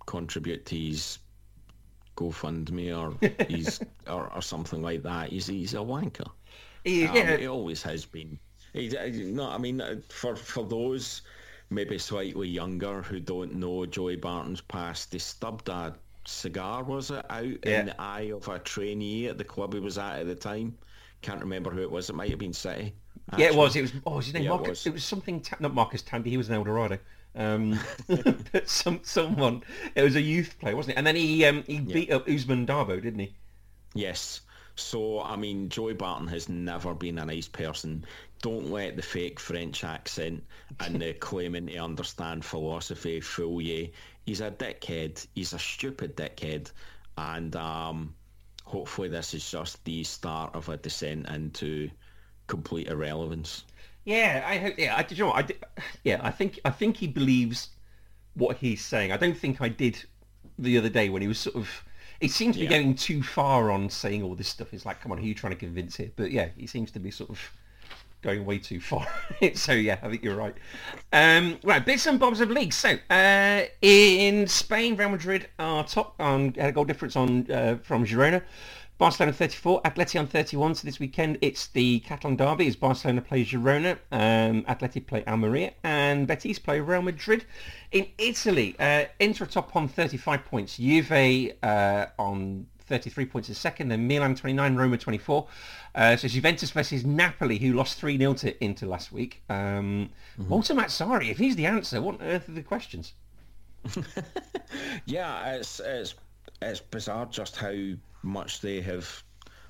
contribute to his GoFundMe or he's or, or something like that. He's he's a wanker. He, Um, yeah, he always has been. He, uh, no, I mean, for for those maybe slightly younger who don't know Joey Barton's past, they stubbed a cigar, was it, out Yeah. in the eye of a trainee at the club he was at at the time. Can't remember who it was. It might have been City. yeah, it was. It was. Oh, was his name? Yeah, it Marcus. was. It was something. Not Marcus Tandy. He was an Eldorado. Um, but some someone. It was a youth player, wasn't it? And then he um, he beat up Ousmane Dabo, didn't he? Yes. So, I mean, Joey Barton has never been a nice person. Don't let the fake French accent and the claiming to understand philosophy fool you. He's a dickhead. He's a stupid dickhead. And um, hopefully this is just the start of a descent into complete irrelevance. Yeah, I hope. Yeah, I. You know what? I did, yeah, I think I think he believes what he's saying. I don't think I did the other day when he was sort of. He seems to be Yeah. getting too far on saying all this stuff. It's like, come on, who are you trying to convince here? But yeah, he seems to be sort of going way too far. so yeah, I think you're right. Um, right, bits and bobs of leagues. So uh, in Spain, Real Madrid are top on had a goal difference on uh, from Girona. Barcelona 34, Atleti on 31. So this weekend it's the Catalan derby as Barcelona plays Girona, um, Atleti play Almeria, and Betis play Real Madrid. In Italy, uh, Inter top on 35 points, Juve uh, on 33 points in second, then Milan 29, Roma 24. Uh, so it's Juventus versus Napoli, who lost 3-0 to Inter last week. Um, Walter Mazzarri, if he's the answer, what on earth are the questions? Yeah, it's it's it's bizarre just how much they have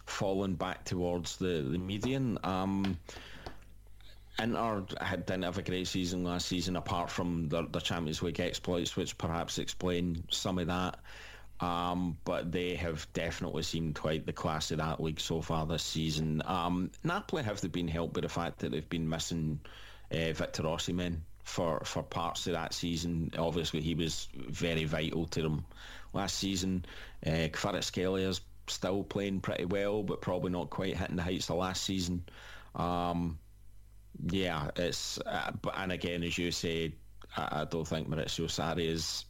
fallen back towards the the median. Um, Inter had didn't have a great season last season, apart from the, the Champions League exploits, which perhaps explain some of that. Um, but they have definitely seemed quite the class of that league so far this season. Um, Napoli have they been helped by the fact that they've been missing uh, Victor Osimhen for, for parts of that season. Obviously, he was very vital to them last season. Uh, is still playing pretty well, but probably not quite hitting the heights of last season. Um, yeah, it's uh, and again, as you say, I, I don't think Maurizio Sarri is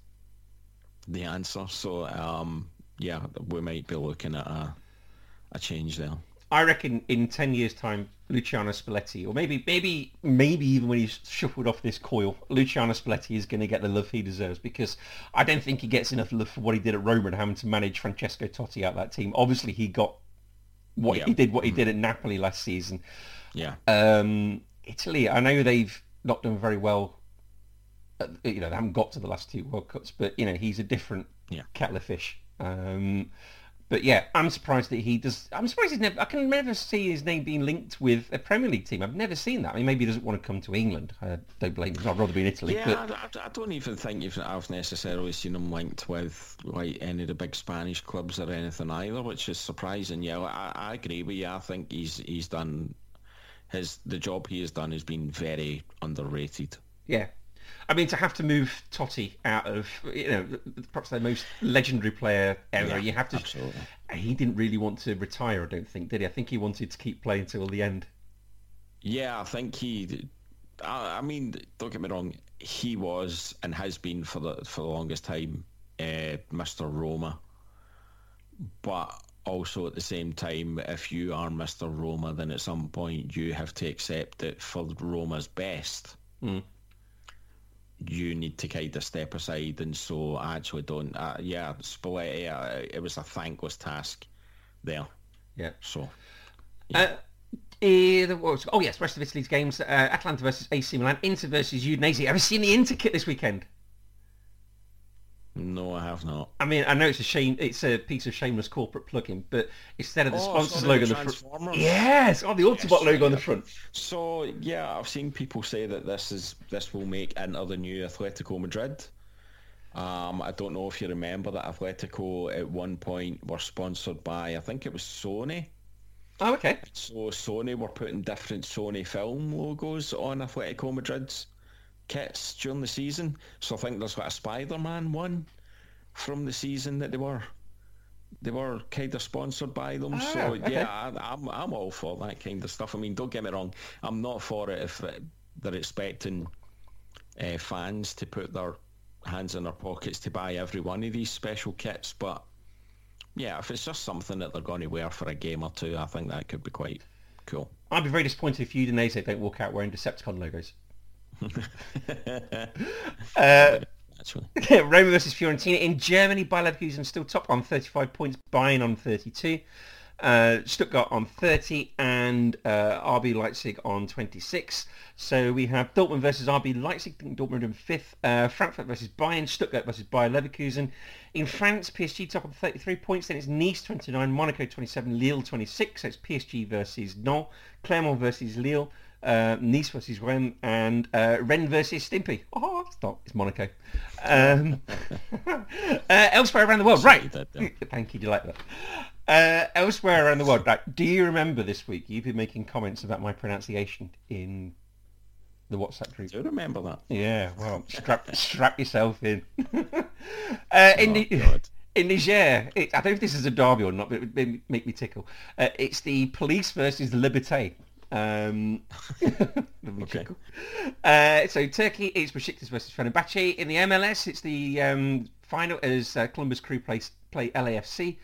the answer. So um, yeah, we might be looking at a a change there. I reckon in 10 years' time, Luciano Spalletti, or maybe maybe maybe even when he's shuffled off this coil, Luciano Spalletti is going to get the love he deserves because I don't think he gets enough love for what he did at Roma and having to manage Francesco Totti out that team. Obviously, he got what Yeah. he did what he did at Napoli last season. Yeah, Um, Italy, I know they've not done very well. At, you know, they haven't got to the last two World Cups, but you know, he's a different Yeah. kettle of fish. Um, but yeah, I'm surprised that he does. I'm surprised he's never. I can never see his name being linked with a Premier League team. I've never seen that. I mean, maybe he doesn't want to come to England. I don't blame him. I'd rather be in Italy. yeah. but I, I- I don't even think you've, I've necessarily seen him linked with like any of the big Spanish clubs or anything either, which is surprising. Yeah, I, I agree with you. I think he's he's done his the job he has done has been very underrated. Yeah. I mean, to have to move Totti out of, you know, perhaps their most legendary player ever, Yeah, you have to... absolutely. He didn't really want to retire, I don't think, did he? I think he wanted to keep playing till the end. Yeah, I think he. I, I mean, don't get me wrong. He was and has been for the for the longest time, uh, Mr. Roma. But also at the same time, if you are Mr. Roma, then at some point you have to accept that for Roma's best, Mm. You need to kind of step aside. And so I actually don't. Uh, yeah, Spalletti, uh, it was a thankless task there. Yeah. So Uh, eh, the- what was- oh yes, rest of Italy's games: uh, Atalanta versus AC Milan, Inter versus Udinese. Have you seen the Inter kit this weekend? No, I have not. I mean, I know it's a shame. It's a piece of shameless corporate plugging, but instead of the Oh, sponsors logo on the front, yes, oh the Autobot logo on the front. So yeah, I've seen people say that this is this will make Inter the new Atletico Madrid. Um, I don't know if you remember that Atletico at one point were sponsored by I think it was Sony. Oh, okay. So Sony were putting different Sony film logos on Atletico Madrid's kits during the season. So I think there's like a Spider-Man one from the season that they were they were kind of sponsored by them. Ah, so okay. yeah, I, I'm I'm all for that kind of stuff. I mean, don't get me wrong, I'm not for it if uh, they're expecting uh, fans to put their hands in their pockets to buy every one of these special kits, but. Yeah, if it's just something that they're going to wear for a game or two, I think that could be quite cool. I'd be very disappointed if Udinese don't walk out wearing Decepticon logos. Uh, Actually, Roma versus Fiorentina in Germany. Bayer Leverkusen still top on 35 points, Bayern on 32, uh, Stuttgart on 30, and uh, RB Leipzig on 26. So we have Dortmund versus RB Leipzig. I think Dortmund in fifth. Uh, Frankfurt versus Bayern. Stuttgart versus Bayer Leverkusen. In France, PSG top on 33 points. Then it's Nice 29, Monaco 27, Lille 26. So it's PSG versus Nantes, Clermont versus Lille. Uh, nice versus Rennes and uh, Rennes versus Stimpy. Oh, it's not. It's Monaco. Um, uh, elsewhere around the world, right? yeah. Thank you. Do you like that? Uh, elsewhere around the world, right, do you remember this week? You've been making comments about my pronunciation in the WhatsApp group. do remember that? Yeah, well, strap strap yourself in. uh, in, Oh, the, God. in Niger, it, I don't know if this is a derby or not, but it would make- make me tickle. Uh, it's the police versus the Liberté. Um, Okay. Uh, so Turkey, it's Besiktas versus Fenerbahce. In the MLS, it's the um, final as uh, Columbus Crew play, play LAFC.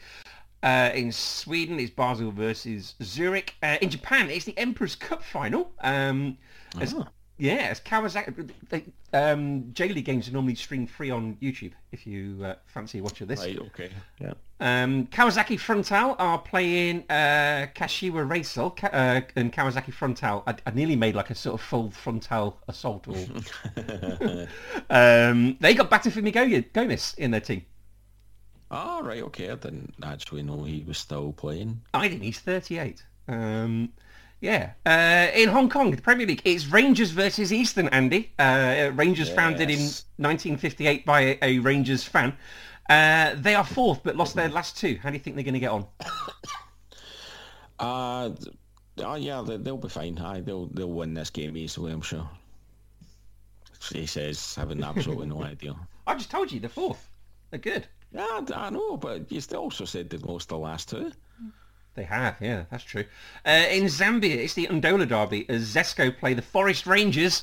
Uh, in Sweden, it's Basel versus Zurich. Uh, in Japan, it's the Emperor's Cup final. Um, as, Ah. Yeah, it's Kawasaki. They, um, J League games are normally streamed free on YouTube if you uh, fancy watching this. Right, okay. Yeah. Um, Kawasaki Frontale are playing uh, Kashiwa Reysol Ka- uh, and Kawasaki Frontale. I, I nearly made like a sort of full frontal assault. Or... um, they got Bafétimbi Go- Gomez in their team. Oh, right, okay. I didn't actually know he was still playing. I think he's 38. Um, yeah. Uh, in Hong Kong, the Premier League, it's Rangers versus Eastern, Andy. Uh, Rangers founded in 1958 by a, a Rangers fan. Uh, they are fourth, but lost their last two. How do you think they're going to get on? Uh, oh, yeah, they, they'll be fine. Aye, they'll, they'll win this game easily, I'm sure. He says, having absolutely no idea. I just told you, they're fourth. They're good. Yeah, I, I know, but you still also said they'd lost the last two. They have, yeah, that's true. Uh, in Zambia, it's the Ndola derby as Zesco play the Forest Rangers.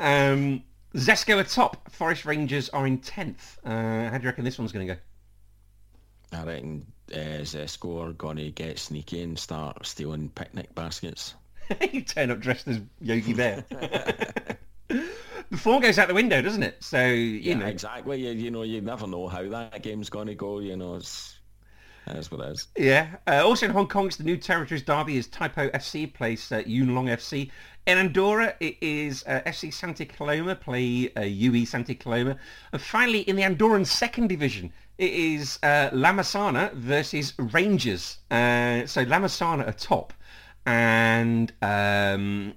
Um, Zesco are top. Forest Rangers are in 10th. Uh, how do you reckon this one's going to go? I reckon uh, Zesco are going to get sneaky and start stealing picnic baskets. you turn up dressed as Yogi Bear. the form goes out the window, doesn't it? So, you Yeah, know. exactly. You, you know, you never know how that game's going to go. You know, it's what it is. Yeah. Uh, also in Hong Kong, it's the new territories derby is Tai Po FC plays uh, Yuen Long FC. In Andorra, it is uh, FC Santa Coloma play uh, UE Santa Coloma. And finally, in the Andorran second division, it is uh, versus Rangers. Uh, so La Massana are top, and um,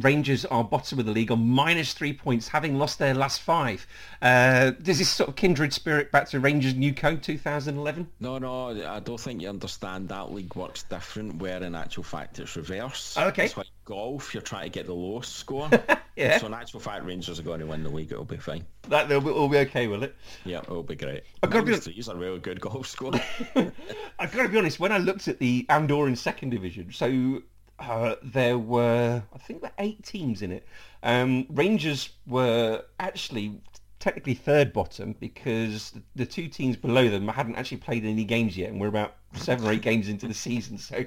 Rangers are bottom of the league on minus three points, having lost their last five. Uh, does this sort of kindred spirit back to Rangers New Code 2011? No, no, I don't think you understand that league works different. Where in actual fact it's reverse. Okay. It's like golf. You're trying to get the lowest score. Yeah. So in actual fact, Rangers are going to win the league. It'll be fine. That will be, will be okay, will it? Yeah, it'll be great. I've gotta be Minus three's a really good golf score. I've got to be honest. When I looked at the Andorran second division, so uh, there were I think there were eight teams in it. Um, Rangers were actually technically third bottom because the two teams below them hadn't actually played any games yet, and we're about seven or eight games into the season. So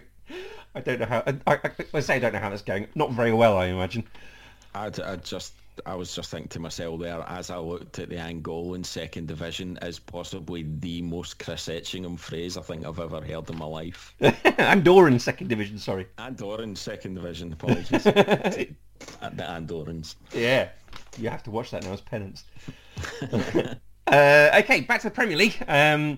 I don't know how. I, I, I say I don't know how that's going. Not very well, I imagine. I, I just I was just thinking to myself there as I looked at the Angolan second division as possibly the most Chris Etchingham phrase I think I've ever heard in my life. Andorran second division, sorry. Andorran second division, apologies. the Andorrans. Yeah, you have to watch that now as penance. uh, okay, back to the Premier League. Um,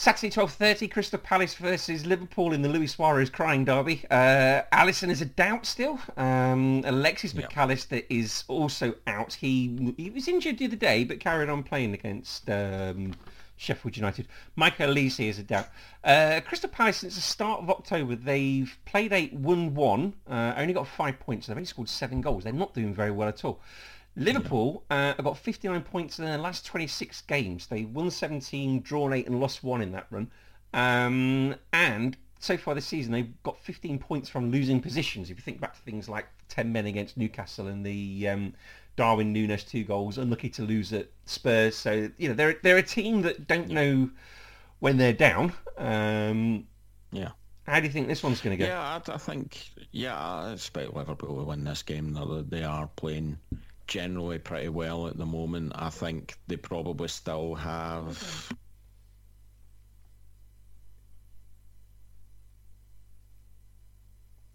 Saturday, 12.30, Crystal Palace versus Liverpool in the Luis Suarez crying derby. Uh, Alisson is a doubt still. Um, Alexis yep. Mac Allister is also out. He he was injured the other day, but carried on playing against um, Sheffield United. Michael Olise is a doubt. Uh, Crystal Palace, since the start of October, they've played eight, won one, uh, only got five points. They've only scored seven goals. They're not doing very well at all. Liverpool uh, have got 59 points in their last 26 games. They won 17, drawn 8 and lost 1 in that run. Um, and so far this season, they've got 15 points from losing positions. If you think back to things like 10 men against Newcastle and the um, Darwin Núñez two goals, unlucky to lose at Spurs. So, you know, they're, they're a team that don't know when they're down. Um, yeah. How do you think this one's going to go? Yeah, I, I, think, yeah, I expect Liverpool to win this game. They are playing generally pretty well at the moment. I think they probably still have.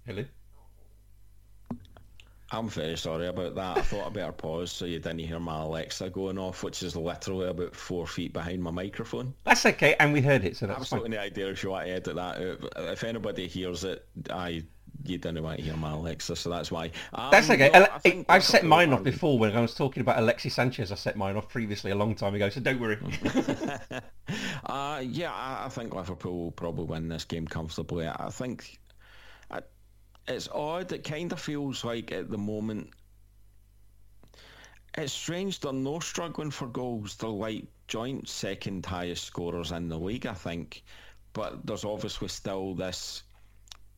Hello. I'm very sorry about that. I thought I'd better pause so you didn't hear my Alexa going off, which is literally about four feet behind my microphone. That's okay, and we heard it, so that's Absolutely fine. no idea if you want to edit that out. If anybody hears it, I you don't want to hear my Alexa, so that's why. Um, that's okay. No, I have set mine off before when I was talking about Alexis Sanchez. I set mine off previously a long time ago, so don't worry. uh, yeah, I, I, think Liverpool will probably win this game comfortably. I think I, it's odd. It kind of feels like at the moment. It's strange they're no struggling for goals. They're like joint second highest scorers in the league, I think. But there's obviously still this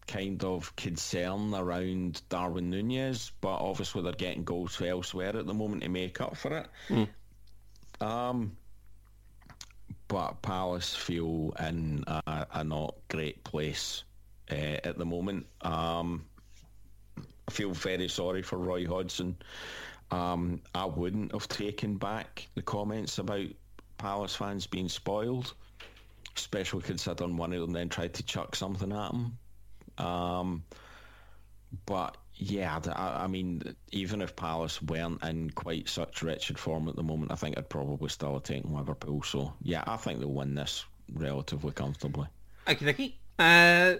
kind of concern around Darwin Núñez, but obviously they're getting goals elsewhere at the moment to make up for it. Mm. Um, but Palace feel in a, a not great place uh, at the moment. Um, I feel very sorry for Roy Hodgson. Um, I wouldn't have taken back the comments about Palace fans being spoiled, especially considering one of them then tried to chuck something at him. Um, but yeah, I, I, mean, even if Palace weren't in quite such wretched form at the moment, I think I'd probably still have taken Liverpool. So yeah, I think they'll win this relatively comfortably. Okay, okay. Uh,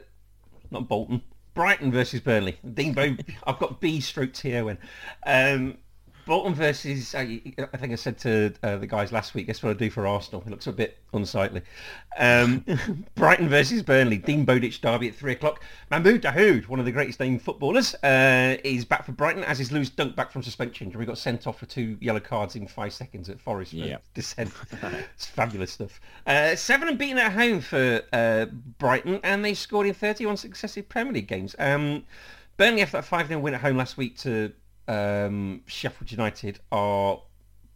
not Bolton. Brighton versus Burnley. Dingbo, I've got B stroke T-O-N. Um, Bolton versus, uh, I think I said to uh, the guys last week, guess what I do for Arsenal? It looks a bit unsightly. Um, Brighton versus Burnley, Dean Bowditch derby at 3 o'clock. Mahmoud Dahoud, one of the greatest named footballers, uh, is back for Brighton, as is Lewis Dunk back from suspension. We got sent off for two yellow cards in five seconds at Forest for dissent. it's fabulous stuff. Uh, seven and beaten at home for uh, Brighton, and they scored in 31 successive Premier League games. Um, Burnley, after that 5-0 win at home last week to um, Sheffield United are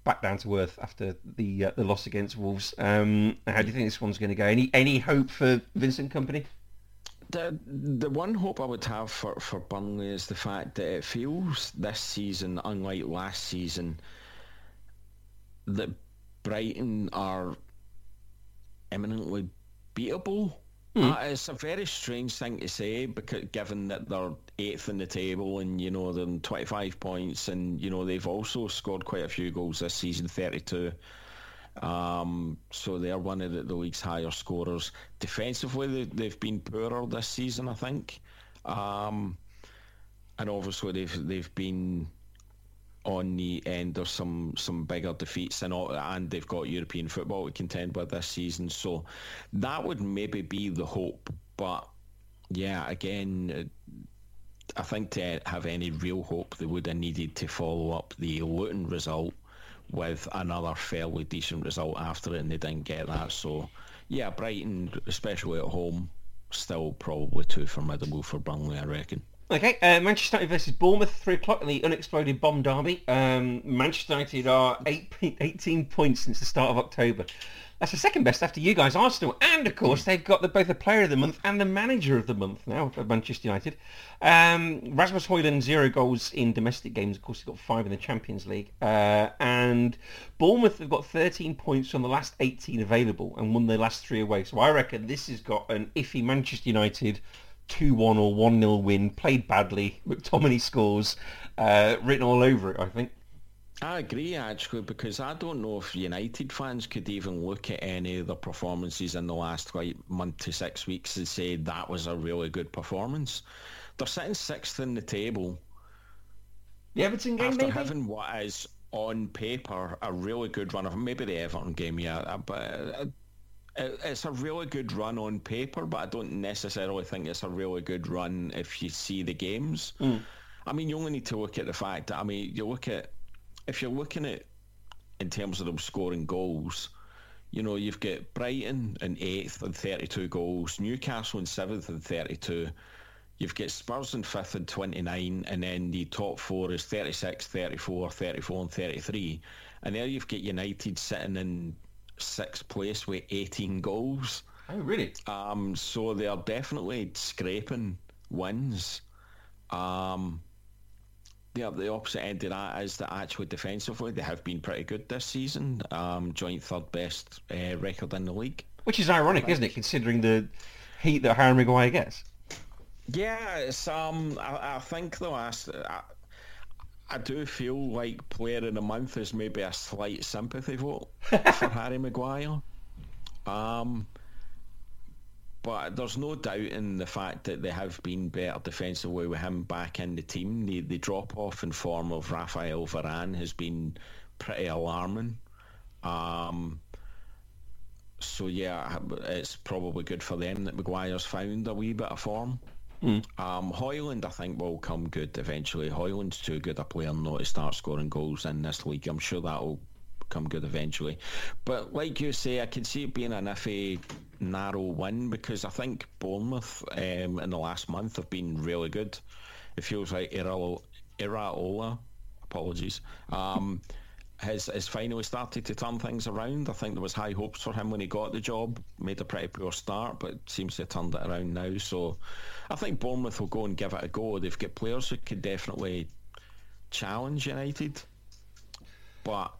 back down to earth after the uh, the loss against Wolves. Um, how do you think this one's going to go? Any any hope for Vincent Kompany? The the one hope I would have for, for Burnley is the fact that it feels this season, unlike last season, that Brighton are eminently beatable. Mm. Uh, it's a very strange thing to say because given that they're eighth in the table and you know they're 25 points and you know they've also scored quite a few goals this season, 32. Um, so they're one of the, league's higher scorers. Defensively, they, have been poorer this season, I think. Um, and obviously they've they've been on the end of some some bigger defeats and all, and they've got European football to contend with this season. So that would maybe be the hope. But yeah, again, I think to have any real hope, they would have needed to follow up the Luton result with another fairly decent result after it, and they didn't get that. So yeah, Brighton, especially at home, still probably too formidable for Burnley, I reckon. Okay, uh, Manchester United versus Bournemouth, 3 o'clock in the unexploded bomb derby. Um, Manchester United are eight, 18 points since the start of October. That's the second best after you guys, Arsenal. And, of course, they've got the, both the player of the month and the manager of the month now for Manchester United. Um, Rasmus Højlund, zero goals in domestic games. Of course, he's got five in the Champions League. Uh, and Bournemouth have got 13 points from the last 18 available and won their last three away. So I reckon this has got an iffy Manchester United 2-1 or 1-0 win, played badly, McTominay scores, uh, written all over it, I think. I agree, actually, because I don't know if United fans could even look at any of the performances in the last like month to six weeks and say that was a really good performance. They're sitting sixth in the table. The Everton game, after maybe? having what is on paper a really good run of maybe the Everton game, yeah, but it- it's a really good run on paper, but I don't necessarily think it's a really good run if you see the games. Hmm. I mean, you only need to look at the fact that I mean, you look at if you're looking at in terms of them scoring goals, you know, you've got Brighton in eighth and 32 goals, Newcastle in seventh and 32. You've got Spurs in fifth and 29, and then the top four is 36, 34, 34 and 33. And there you've got United sitting in sixth place with 18 goals. Oh, really? Um, so they are definitely scraping wins. Um, yeah, the opposite end of that is that actually defensively they have been pretty good this season. Um, joint third best uh, record in the league. Which is ironic, isn't it, considering the heat that Harry Maguire gets? Yeah, it's um. I, I think the last. I, I do feel like player of the month is maybe a slight sympathy vote for Harry Maguire. Um, but there's no doubt in the fact that they have been better defensively with him back in the team. The the drop off in form of Rafael Varane has been pretty alarming. Um, so yeah, it's probably good for them that Maguire's found a wee bit of form. Um, Højlund, I think, will come good eventually. Højlund's too good a player not to start scoring goals in this league. I'm sure that'll come good eventually. But like you say, I can see it being an iffy, narrow win because I think Bournemouth um, in the last month have been really good. It feels like Iraola apologies, um, has, has finally started to turn things around. I think there was high hopes for him when he got the job. Made a pretty poor start, but seems to have turned it around now. So I think Bournemouth will go and give it a go. They've got players who could definitely challenge United, but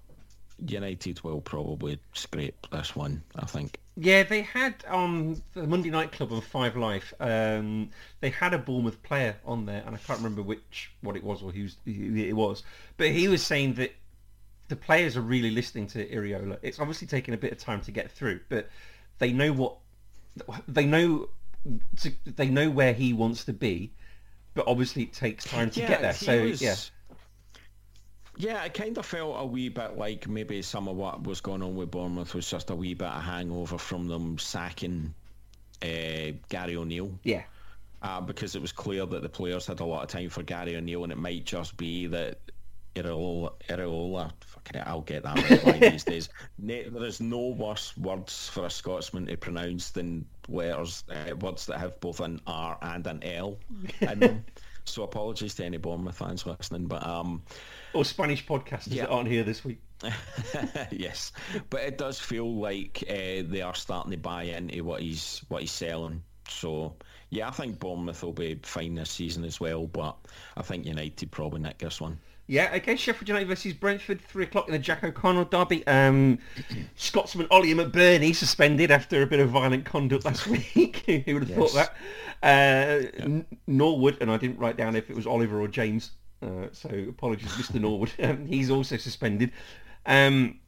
United will probably scrape this one, I think. Yeah, they had on the Monday Night Club on Five Live. Um, they had a Bournemouth player on there, and I can't remember which what it was or who's, who it was. But he was saying that the players are really listening to Iraola. It's obviously taken a bit of time to get through, but they know what they know. To, they know where he wants to be, but obviously it takes time to get there. So was- yeah, Yeah, it kind of felt a wee bit like maybe some of what was going on with Bournemouth was just a wee bit of hangover from them sacking uh, Gary O'Neill. yeah. uh, because it was clear that the players had a lot of time for Gary O'Neill, and it might just be that Iraola fucking hell, I'll get that right line these days. Ne- there is no worse words for a Scotsman to pronounce than letters, uh, words that have both an R and an L in them. So apologies to any Bournemouth fans listening, but um, Or Spanish podcasters Yeah. that aren't here this week. yes, but it does feel like uh, they are starting to buy into what he's what he's selling. So yeah, I think Bournemouth will be fine this season as well, but I think United probably nick this one. Yeah, okay, Sheffield United versus Brentford, 3 o'clock in the Jack O'Connell derby. Um, Scotsman Ollie McBurnie suspended after a bit of violent conduct last week. Who would have thought that? Uh, N- Norwood, and I didn't write down if it was Oliver or James, uh, so apologies, Mr. Norwood. Um, he's also suspended. Um,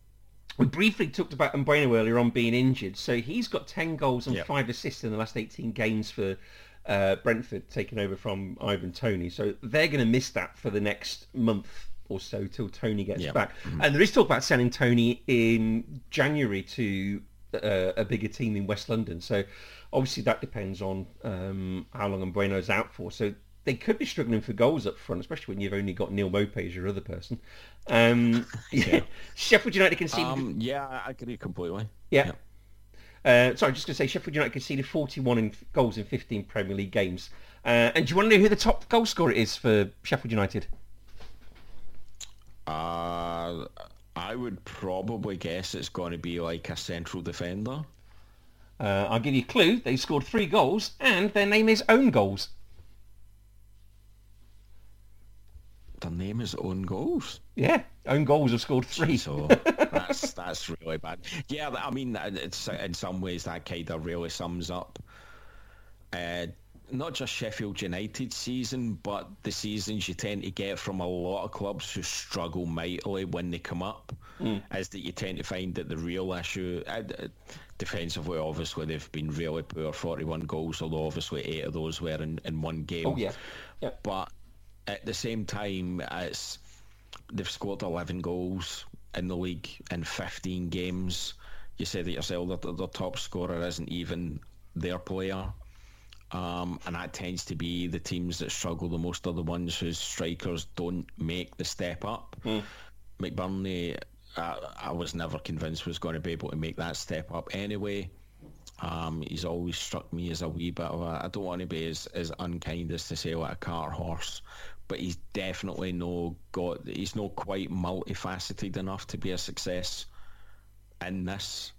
we briefly talked about Mbeumo earlier on being injured, so he's got 10 goals and Yep. 5 assists in the last 18 games for uh, Brentford, taking over from Ivan Toney. So they're going to miss that for the next month or so till Toney gets Yep. back. And there is talk about selling Toney in January to uh, a bigger team in West London. So obviously that depends on um, how long Mbeumo's out for. So they could be struggling for goals up front, especially when you've only got Neal Maupay as your other person. Um, yeah. Sheffield United can see Um, yeah, I agree completely. yeah. Yeah. Uh, sorry, just going to say Sheffield United conceded 41 in, goals in 15 Premier League games. Uh, and do you want to know who the top goal scorer is for Sheffield United? Uh, I would probably guess it's going to be like a central defender. Uh, I'll give you a clue. They scored three goals, and their name is Own Goals. Their name is Own Goals. Yeah, Own Goals have scored three. So that's that's really bad. Yeah, I mean, it's in some ways that kind of really sums up uh, not just Sheffield United season, but the seasons you tend to get from a lot of clubs who struggle mightily when they come up, mm. is that you tend to find that the real issue, uh, defensively, obviously they've been really poor, 41 goals, although obviously eight of those were in, in one game. Oh yeah, yeah. But at the same time, it's they've scored 11 goals in the league in 15 games. You said it yourself that the top scorer isn't even their player. Um, and that tends to be the teams that struggle the most are the ones whose strikers don't make the step up. Mm. McBurnie, I, I, was never convinced was going to be able to make that step up anyway. Um, he's always struck me as a wee bit of a. I don't want to be as, as unkind as to say like a cart horse, but he's definitely no got. He's not quite multifaceted enough to be a success in this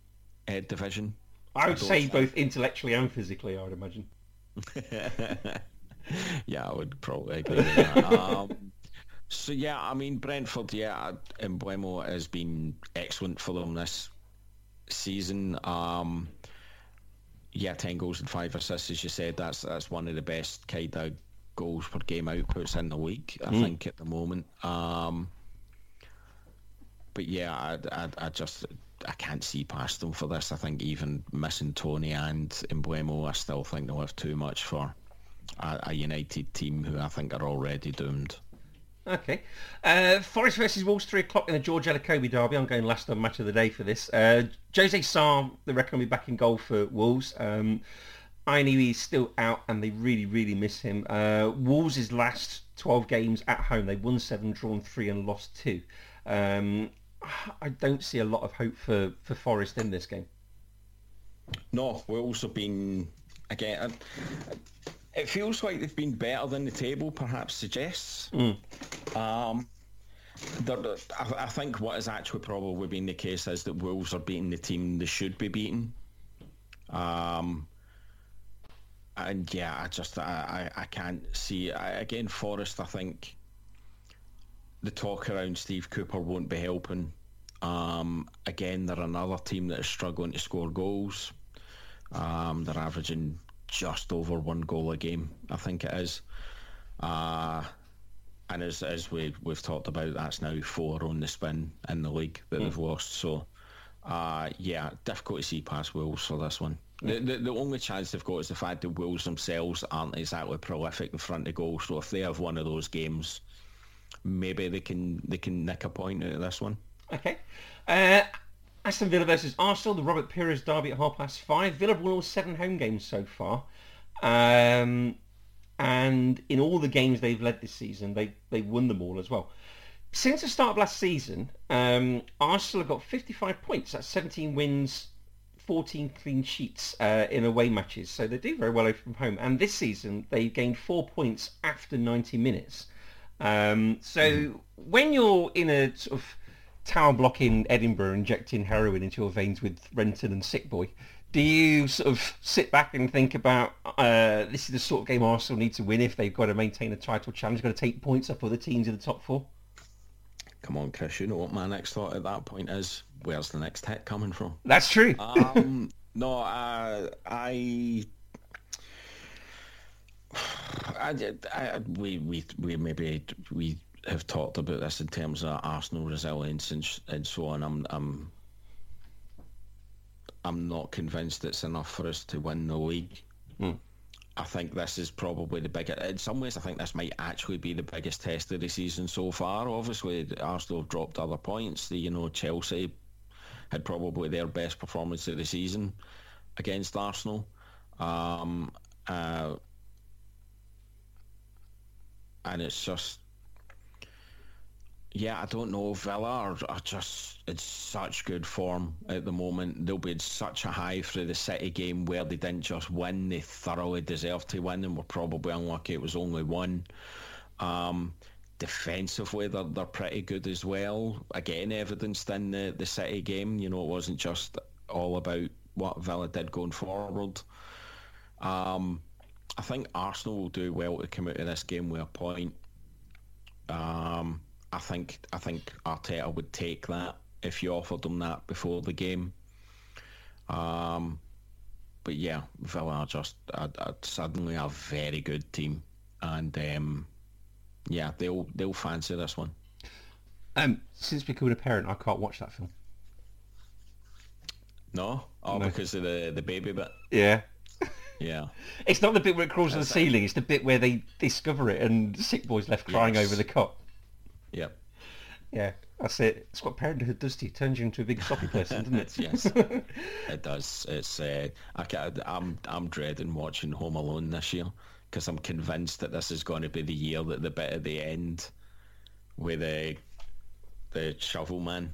uh, division. I would I say think. both intellectually and physically. I would imagine. yeah, I would probably agree with that. Um, so yeah, I mean Brentford, yeah, Mbeumo has been excellent for them this season. Um, yeah, ten goals and five assists, as you said. That's that's one of the best kind of goals per game outputs in the league, I mm. think, at the moment. Um, but yeah, I, I, I just I can't see past them for this. I think even missing Toney and Mbeumo, I still think they'll have too much for a, a United team who I think are already doomed. Okay. Uh, Forest versus Wolves, 3 o'clock in the George Elokobi derby. I'm going last on match of the day for this. Uh, Jose Sá, they reckon, will be back in goal for Wolves. Um, Aina is still out and they really, really miss him. Uh, Wolves' last 12 games at home, they won 7, drawn 3 and lost 2. Um, I don't see a lot of hope for, for Forest in this game. No, Wolves have been again. It feels like they've been better than the table perhaps suggests. Mm. Um, I, think what has actually probably been the case is that Wolves are beating the team they should be beating. Um, and yeah, I just I, I, I can't see I, again Forest. I think the talk around Steve Cooper won't be helping. Um, again, they're another team that is struggling to score goals. Um, they're averaging just over one goal a game, I think it is. Uh, and as, as we, we've talked about, that's now four on the spin in the league that mm. they've lost. So, uh, yeah, difficult to see past Wolves for this one. The, the, the, only chance they've got is the fact that Wolves themselves aren't exactly prolific in front of goal. So if they have one of those games maybe they can they can nick a point out of this one. Okay. Uh, Aston Villa versus Arsenal, the Robert Pires derby at half past five. Villa have won all seven home games so far. Um, and in all the games they've led this season, they, they've won them all as well. Since the start of last season, um, Arsenal have got 55 points. That's 17 wins, 14 clean sheets uh, in away matches. So they do very well away from home. And this season, they gained four points after 90 minutes. Um, so mm. when you're in a sort of tower block in Edinburgh injecting heroin into your veins with Renton and Sick Boy, do you sort of sit back and think about uh, this is the sort of game Arsenal need to win if they've got to maintain a title challenge, got to take points up other teams in the top four? Come on, Chris, you know what my next thought at that point is? Where's the next hit coming from? That's true. um, no, uh, I I, I, we, we, we maybe we have talked about this in terms of Arsenal resilience and, and so on. I'm, I'm, I'm not convinced it's enough for us to win the league. Hmm. I think this is probably the biggest. In some ways, I think this might actually be the biggest test of the season so far. Obviously, Arsenal have dropped other points. The, you know, Chelsea had probably their best performance of the season against Arsenal. Um, uh, and it's just yeah, I don't know. Villa are, are just in such good form at the moment. They'll be in such a high through the City game where they didn't just win; they thoroughly deserved to win, and were probably unlucky it was only one. Um, defensively, they're, they're pretty good as well. Again, evidenced in the, the City game. You know, it wasn't just all about what Villa did going forward. Um, I think Arsenal will do well to come out of this game with a point. Um, I think I think Arteta would take that if you offered him that before the game. Um, but yeah, Villa are just suddenly a very good team, and um, yeah, they'll they'll fancy this one. Um, since becoming a parent, I can't watch that film. No, oh, No. because of the the baby bit. Yeah. Yeah, It's not the bit where it crawls to the ceiling. It's the bit where they discover it and the sick boy's left crying Yes. over the cot. yep. Yeah, that's it. It's what parenthood does to you. Turns you into a big soppy person, doesn't it? yes, it does. It's uh, I ca I'm I'm dreading watching Home Alone this year because I'm convinced that this is going to be the year that the bit at the end with the the shovel man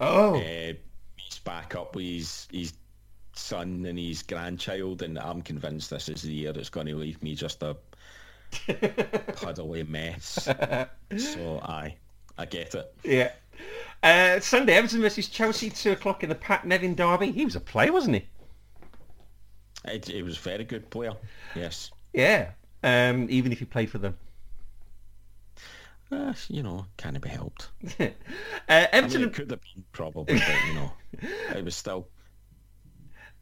Oh, uh, meets back up with his his son and his grandchild, and I'm convinced this is the year that's going to leave me just a puddly mess. so I I get it. yeah. Uh, Sunday, Everton versus Chelsea, 2 o'clock in the Pat Nevin derby. He was a player, wasn't he? It was a very good player. Yes. Yeah. Um, even if he played for them. Uh, you know, can't be helped. uh, I Everton mean, it could have been probably, but you know, it was still.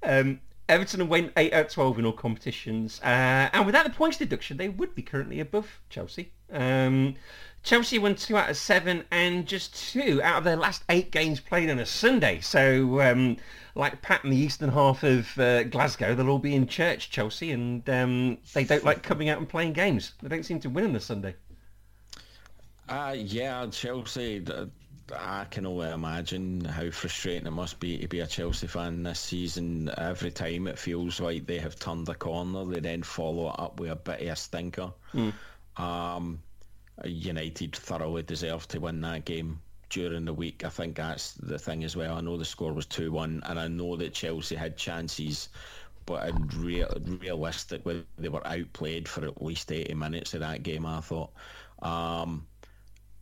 Um, Everton went 8 out of 12 in all competitions. Uh, and without the points deduction, they would be currently above Chelsea. Um, Chelsea won 2 out of 7 and just 2 out of their last 8 games played on a Sunday. So, um, like Pat in the eastern half of uh, Glasgow, they'll all be in church, Chelsea, and um, they don't like coming out and playing games. They don't seem to win on a Sunday. Uh, yeah, Chelsea. I can only imagine how frustrating it must be to be a Chelsea fan this season. Every time it feels like they have turned a corner, they then follow it up with a bit of a stinker. Um, United thoroughly deserved to win that game during the week. I think that's the thing as well. I know the score was 2-1 and I know that Chelsea had chances but in real, realistically they were outplayed for at least 80 minutes of that game I thought. Um,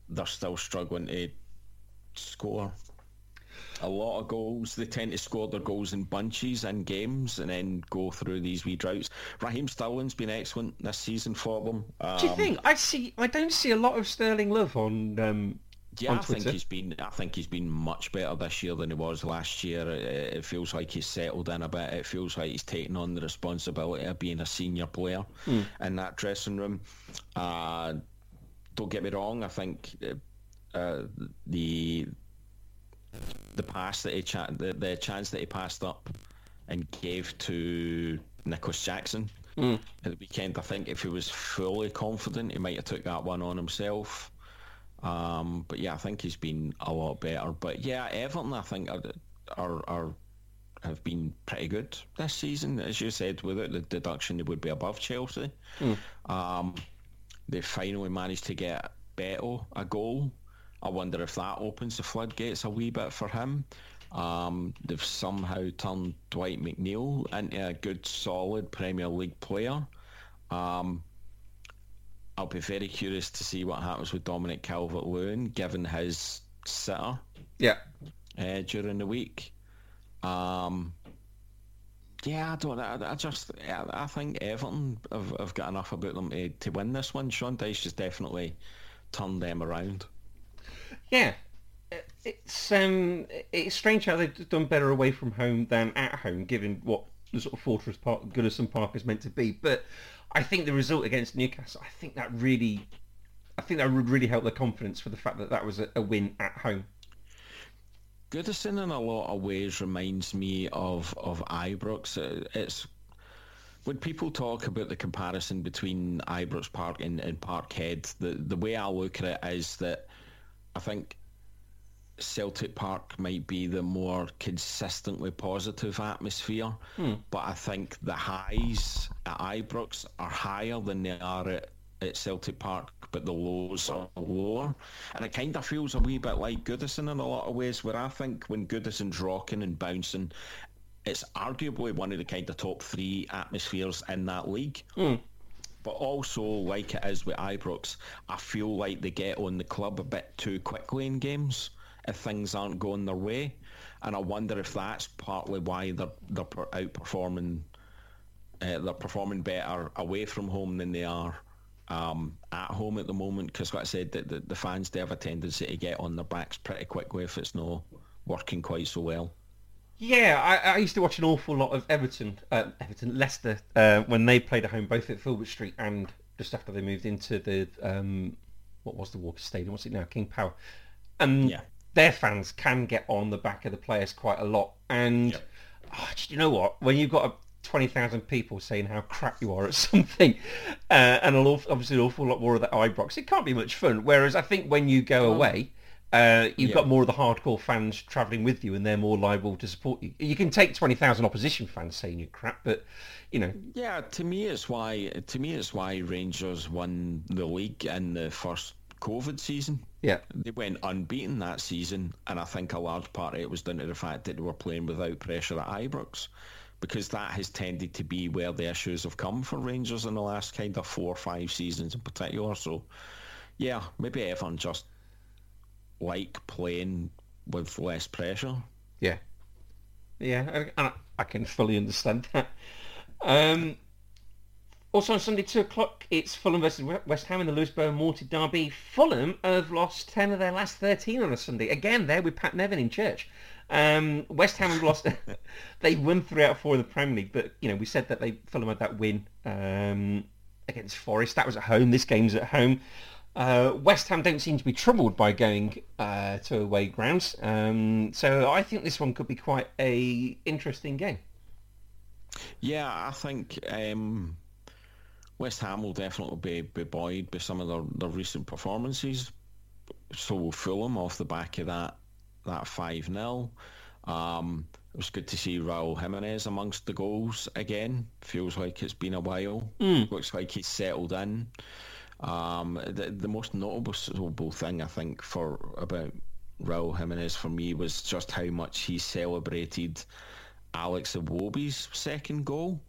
they're still struggling to score a lot of goals. They tend to score their goals in bunches in games and then go through these wee droughts. Raheem Sterling's been excellent this season for them. Um, Do you think? I see. I don't see a lot of Sterling love on um, Yeah, I think he's been. I think he's been much better this year than he was last year. It, it feels like he's settled in a bit. It feels like he's taken on the responsibility of being a senior player in that dressing room. Uh, don't get me wrong. I think uh, uh, the the pass that he cha- the, the chance that he passed up and gave to Nicolas Jackson at the weekend. I think if he was fully confident, he might have took that one on himself. Um, but yeah, I think he's been a lot better. But yeah, Everton, I think are, are, are have been pretty good this season. As you said, without the deduction, they would be above Chelsea. Um, they finally managed to get Beto a goal. I wonder if that opens the floodgates a wee bit for him. Um, they've somehow turned Dwight McNeil into a good, solid Premier League player. Um, I'll be very curious to see what happens with Dominic Calvert-Lewin, given his sitter Yeah. uh, during the week. Um, yeah, I don't. I, I just. I, I think Everton have, have got enough about them to, to win this one. Sean Dyche has definitely turned them around. Yeah, it's um, it's strange how they've done better away from home than at home, given what the sort of fortress park Goodison Park is meant to be. But I think the result against Newcastle, I think that really, I think that would really help their confidence for the fact that that was a, a win at home. Goodison in a lot of ways reminds me of of Ibrox. Uh, It's when people talk about the comparison between Ibrox Park and, and Parkhead, the the way I look at it is that I think Celtic Park might be the more consistently positive atmosphere, but I think the highs at Ibrox are higher than they are at, at Celtic Park but the lows are lower. And it kind of feels a wee bit like Goodison in a lot of ways, where I think when Goodison's rocking and bouncing, it's arguably one of the kind of top three atmospheres in that league. Mm. But also, like it is with Ibrox, I feel like they get on the club a bit too quickly in games if things aren't going their way. And I wonder if that's partly why they're, they're outperforming uh, they're performing better away from home than they are um, at home at the moment. Because like I said, the, the, the, fans they have a tendency to get on their backs pretty quickly if it's not working quite so well. Yeah, I, I used to watch an awful lot of Everton, uh, Everton, Leicester uh, when they played at home, both at Filbert Street and just after they moved into the um, what was the Walker Stadium? What's it now? King Power. And yeah. Their fans can get on the back of the players quite a lot. And yep. oh, you know what? When you've got a 20,000 people saying how crap you are at something uh, and an awful, obviously an awful lot more of that Ibrox. It can't be much fun. Whereas I think when you go away, uh, you've yeah. got more of the hardcore fans travelling with you and they're more liable to support you. You can take 20,000 opposition fans saying you're crap, but, you know. Yeah, to me it's why, to me it's why Rangers won the league in the first COVID season. Yeah. They went unbeaten that season, and I think a large part of it was down to the fact that they were playing without pressure at Ibrox because that has tended to be where the issues have come for Rangers in the last kind of four or five seasons in particular. So, yeah, maybe everyone just like playing with less pressure. Yeah, yeah, I, I can fully understand that. Um, also on Sunday, 2 o'clock, it's Fulham versus West Ham in the Luís Boa Morte Derby. Fulham have lost 10 of their last 13 on a Sunday. Again, there with Pat Nevin in church. Um, West Ham have lost. they won three out of four in the Premier League, but you know we said that they Fulham had that win um, against Forest. That was at home. This game's at home. Uh, West Ham don't seem to be troubled by going uh, to away grounds, um, so I think this one could be quite a interesting game. Yeah, I think um, West Ham will definitely be, be buoyed by some of their, their recent performances. So will Fulham off the back of that that 5 0. Um, it was good to see Raul Jimenez amongst the goals again. Feels like it's been a while. Mm. Looks like he's settled in. Um, the, the most notable thing I think for about Raul Jimenez for me was just how much he celebrated Alex Iwobi's second goal.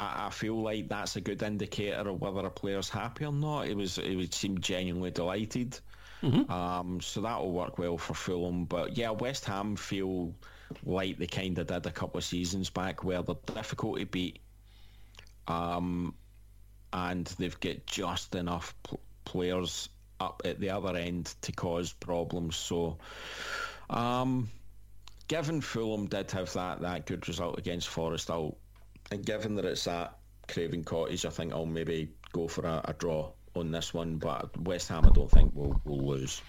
I, I feel like that's a good indicator of whether a player's happy or not. It was it would seem genuinely delighted. Mm-hmm. Um, so that'll work well for Fulham. But yeah, West Ham feel like they kind of did a couple of seasons back where they're difficult to beat. Um, and they've got just enough pl- players up at the other end to cause problems. So, um, given Fulham did have that, that good result against Forest, I'll, and given that it's at Craven Cottage, I think I'll maybe go for a, a draw on this one, but West Ham I don't think will will lose.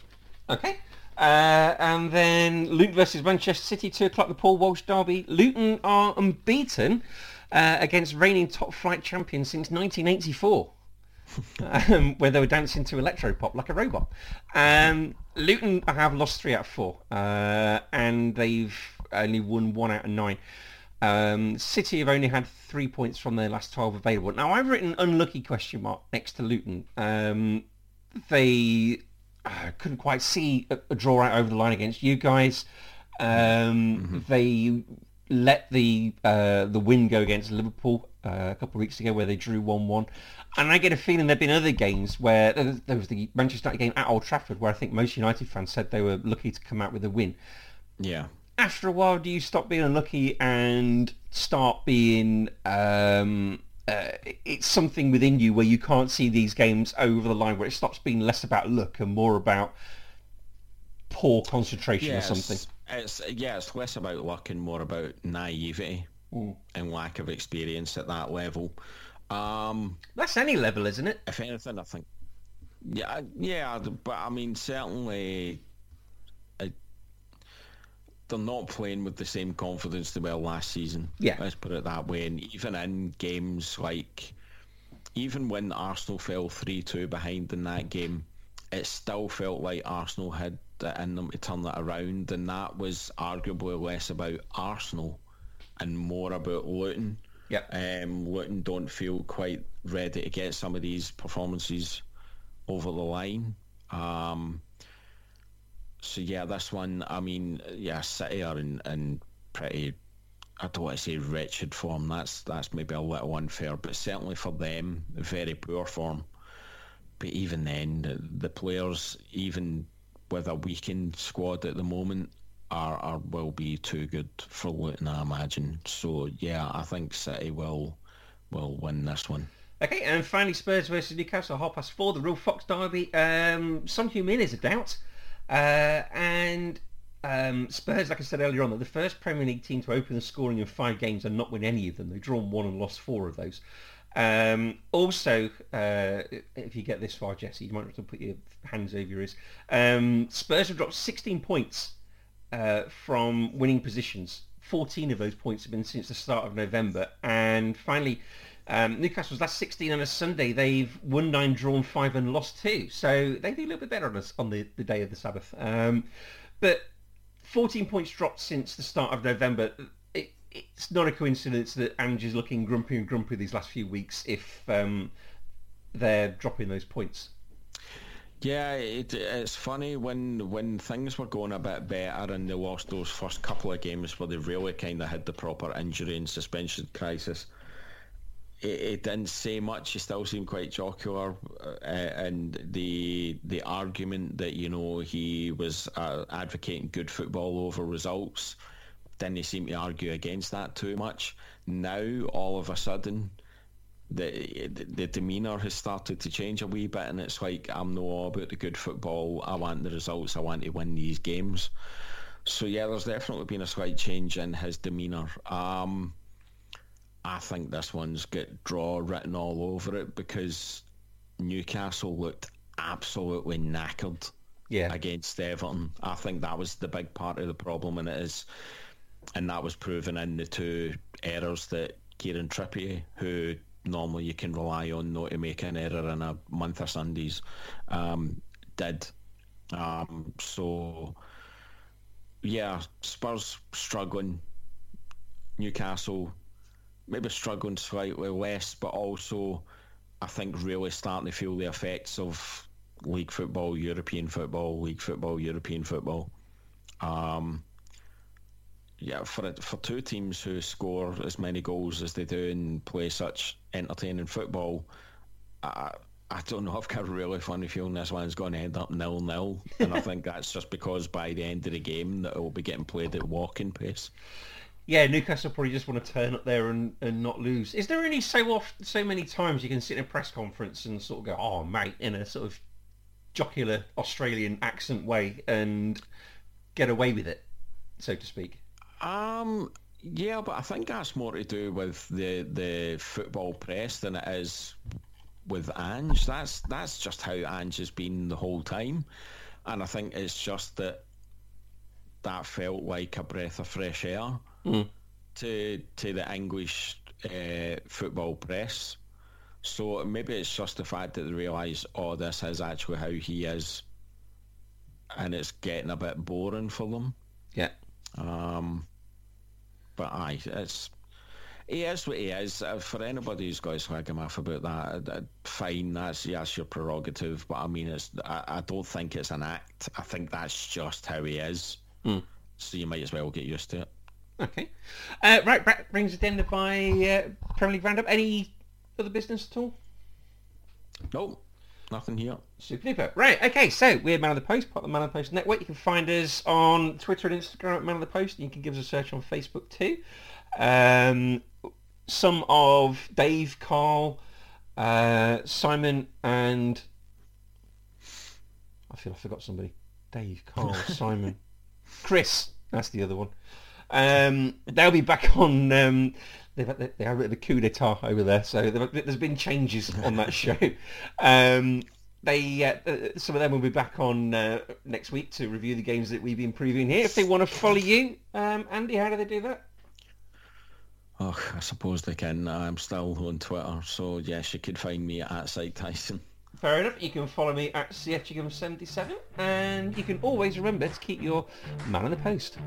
Okay. Uh, and then Luton versus Manchester City, 2 o'clock, the Paul Walsh derby. Luton are unbeaten uh, against reigning top flight champions since 1984. um, where they were dancing to electro pop like a robot. Um, Luton have lost three out of four, uh, and they've only won one out of nine. Um, City have only had three points from their last 12 available. Now, I've written unlucky question mark next to Luton. Um, they uh, couldn't quite see a, a, draw out over the line against you guys. Um, mm-hmm. They let the uh, the win go against Liverpool uh, a couple of weeks ago where they drew 1-1. And I get a feeling there have been other games where there was the Manchester United game at Old Trafford where I think most United fans said they were lucky to come out with a win. Yeah after a while, do you stop being unlucky and start being um, uh, it's something within you where you can't see these games over the line, where it stops being less about luck and more about poor concentration yes, or something? It's yeah, it's less about luck and more about naivety mm. and lack of experience at that level. Um, That's any level, isn't it? If anything, I think. Yeah, yeah, but I mean, certainly they're not playing with the same confidence they were last season. Yeah. Let's put it that way. And even in games like, even when Arsenal fell 3-2 behind in that game, it still felt like Arsenal had it in them to turn that around. And that was arguably less about Arsenal and more about Luton. Yeah. Um, Luton don't feel quite ready to get some of these performances over the line. Um, so yeah, this one, I mean, yeah, City are in, in pretty, I don't want to say wretched form. That's that's maybe a little unfair, but certainly for them, very poor form. But even then, the, the players, even with a weakened squad at the moment, are, are will be too good for Luton, I imagine. So yeah, I think City will will win this one. Okay, and finally Spurs versus Newcastle, half past four, the Ruel Fox derby. Um, Son Heung-min is a doubt. Uh, and um, Spurs, like I said earlier on, they're the first Premier League team to open the scoring in five games and not win any of them. They've drawn one and lost four of those. Um, also, uh, if you get this far, Jesse, you might have to put your hands over your ears. Um, Spurs have dropped 16 points uh, from winning positions. 14 of those points have been since the start of November. And finally, um, Newcastle's last 16 on a Sunday, they've won nine, drawn five, and lost two. So they do a little bit better on us on the, the day of the Sabbath. Um, but 14 points dropped since the start of November it's not a coincidence that Ange is looking grumpy and grumpy these last few weeks if um, they're dropping those points. Yeah, it, it's funny when when things were going a bit better and they lost those first couple of games where they really kind of had the proper injury and suspension crisis. It, it didn't say much. He still seemed quite jocular, uh, and the the argument that you know he was uh, advocating good football over results didn't seem to argue against that too much. Now, all of a sudden, the the demeanour has started to change a wee bit, and it's like I'm no all about the good football. I want the results. I want to win these games. So yeah, there's definitely been a slight change in his demeanour. Um, I think this one's got draw written all over it because Newcastle looked absolutely knackered yeah. against Everton. I think that was the big part of the problem, and it is and that was proven in the two errors that Kieran Trippier, who normally you can rely on not to make an error in a month of Sundays, um, did. Um, so, yeah, Spurs struggling, Newcastle maybe struggling slightly less, but also I think really starting to feel the effects of league football, European football, league football, European football. Um, yeah, for it, for two teams who score as many goals as they do and play such entertaining football, I, I don't know. I've got a really funny feeling this one's going to end up nil nil, and I think that's just because by the end of the game that it will be getting played at walking pace. Yeah, Newcastle probably just want to turn up there and, and not lose. Is there any so often, so many times you can sit in a press conference and sort of go, "Oh, mate," in a sort of jocular Australian accent way and get away with it, so to speak? Um, yeah, but I think that's more to do with the the football press than it is with Ange. That's that's just how Ange has been the whole time, and I think it's just that that felt like a breath of fresh air mm. to to the English uh, football press. So maybe it's just the fact that they realise, oh, this is actually how he is, and it's getting a bit boring for them. Yeah. Um, but aye, it's he is what he is. Uh, for anybody who's got slag him off about that, uh, fine. That's yes, your prerogative. But I mean, it's I, I, don't think it's an act. I think that's just how he is. Mm. So you might as well get used to it. Okay. Uh, right, that brings the end my uh, Premier League roundup. Any other business at all? No, Nothing here. Super duper. Right, okay, so we're Man on the Post, part of the Man on the Post network. You can find us on Twitter and Instagram at Man on the Post. And you can give us a search on Facebook too. Um, some of Dave, Carl, uh, Simon, and I feel I forgot somebody. Dave, Carl, Simon, Chris. That's the other one. Um, they'll be back on. Um, they've had, they have a bit of a coup d'état over there, so there's been changes on that show. Um, they uh, uh, some of them will be back on uh, next week to review the games that we've been previewing here. If they want to follow you, um, Andy, how do they do that? Oh, I suppose they can. I'm still on Twitter, so yes, you could find me at Site Tyson. Fair enough. You can follow me at Sietchigum77, and you can always remember to keep your man on the post.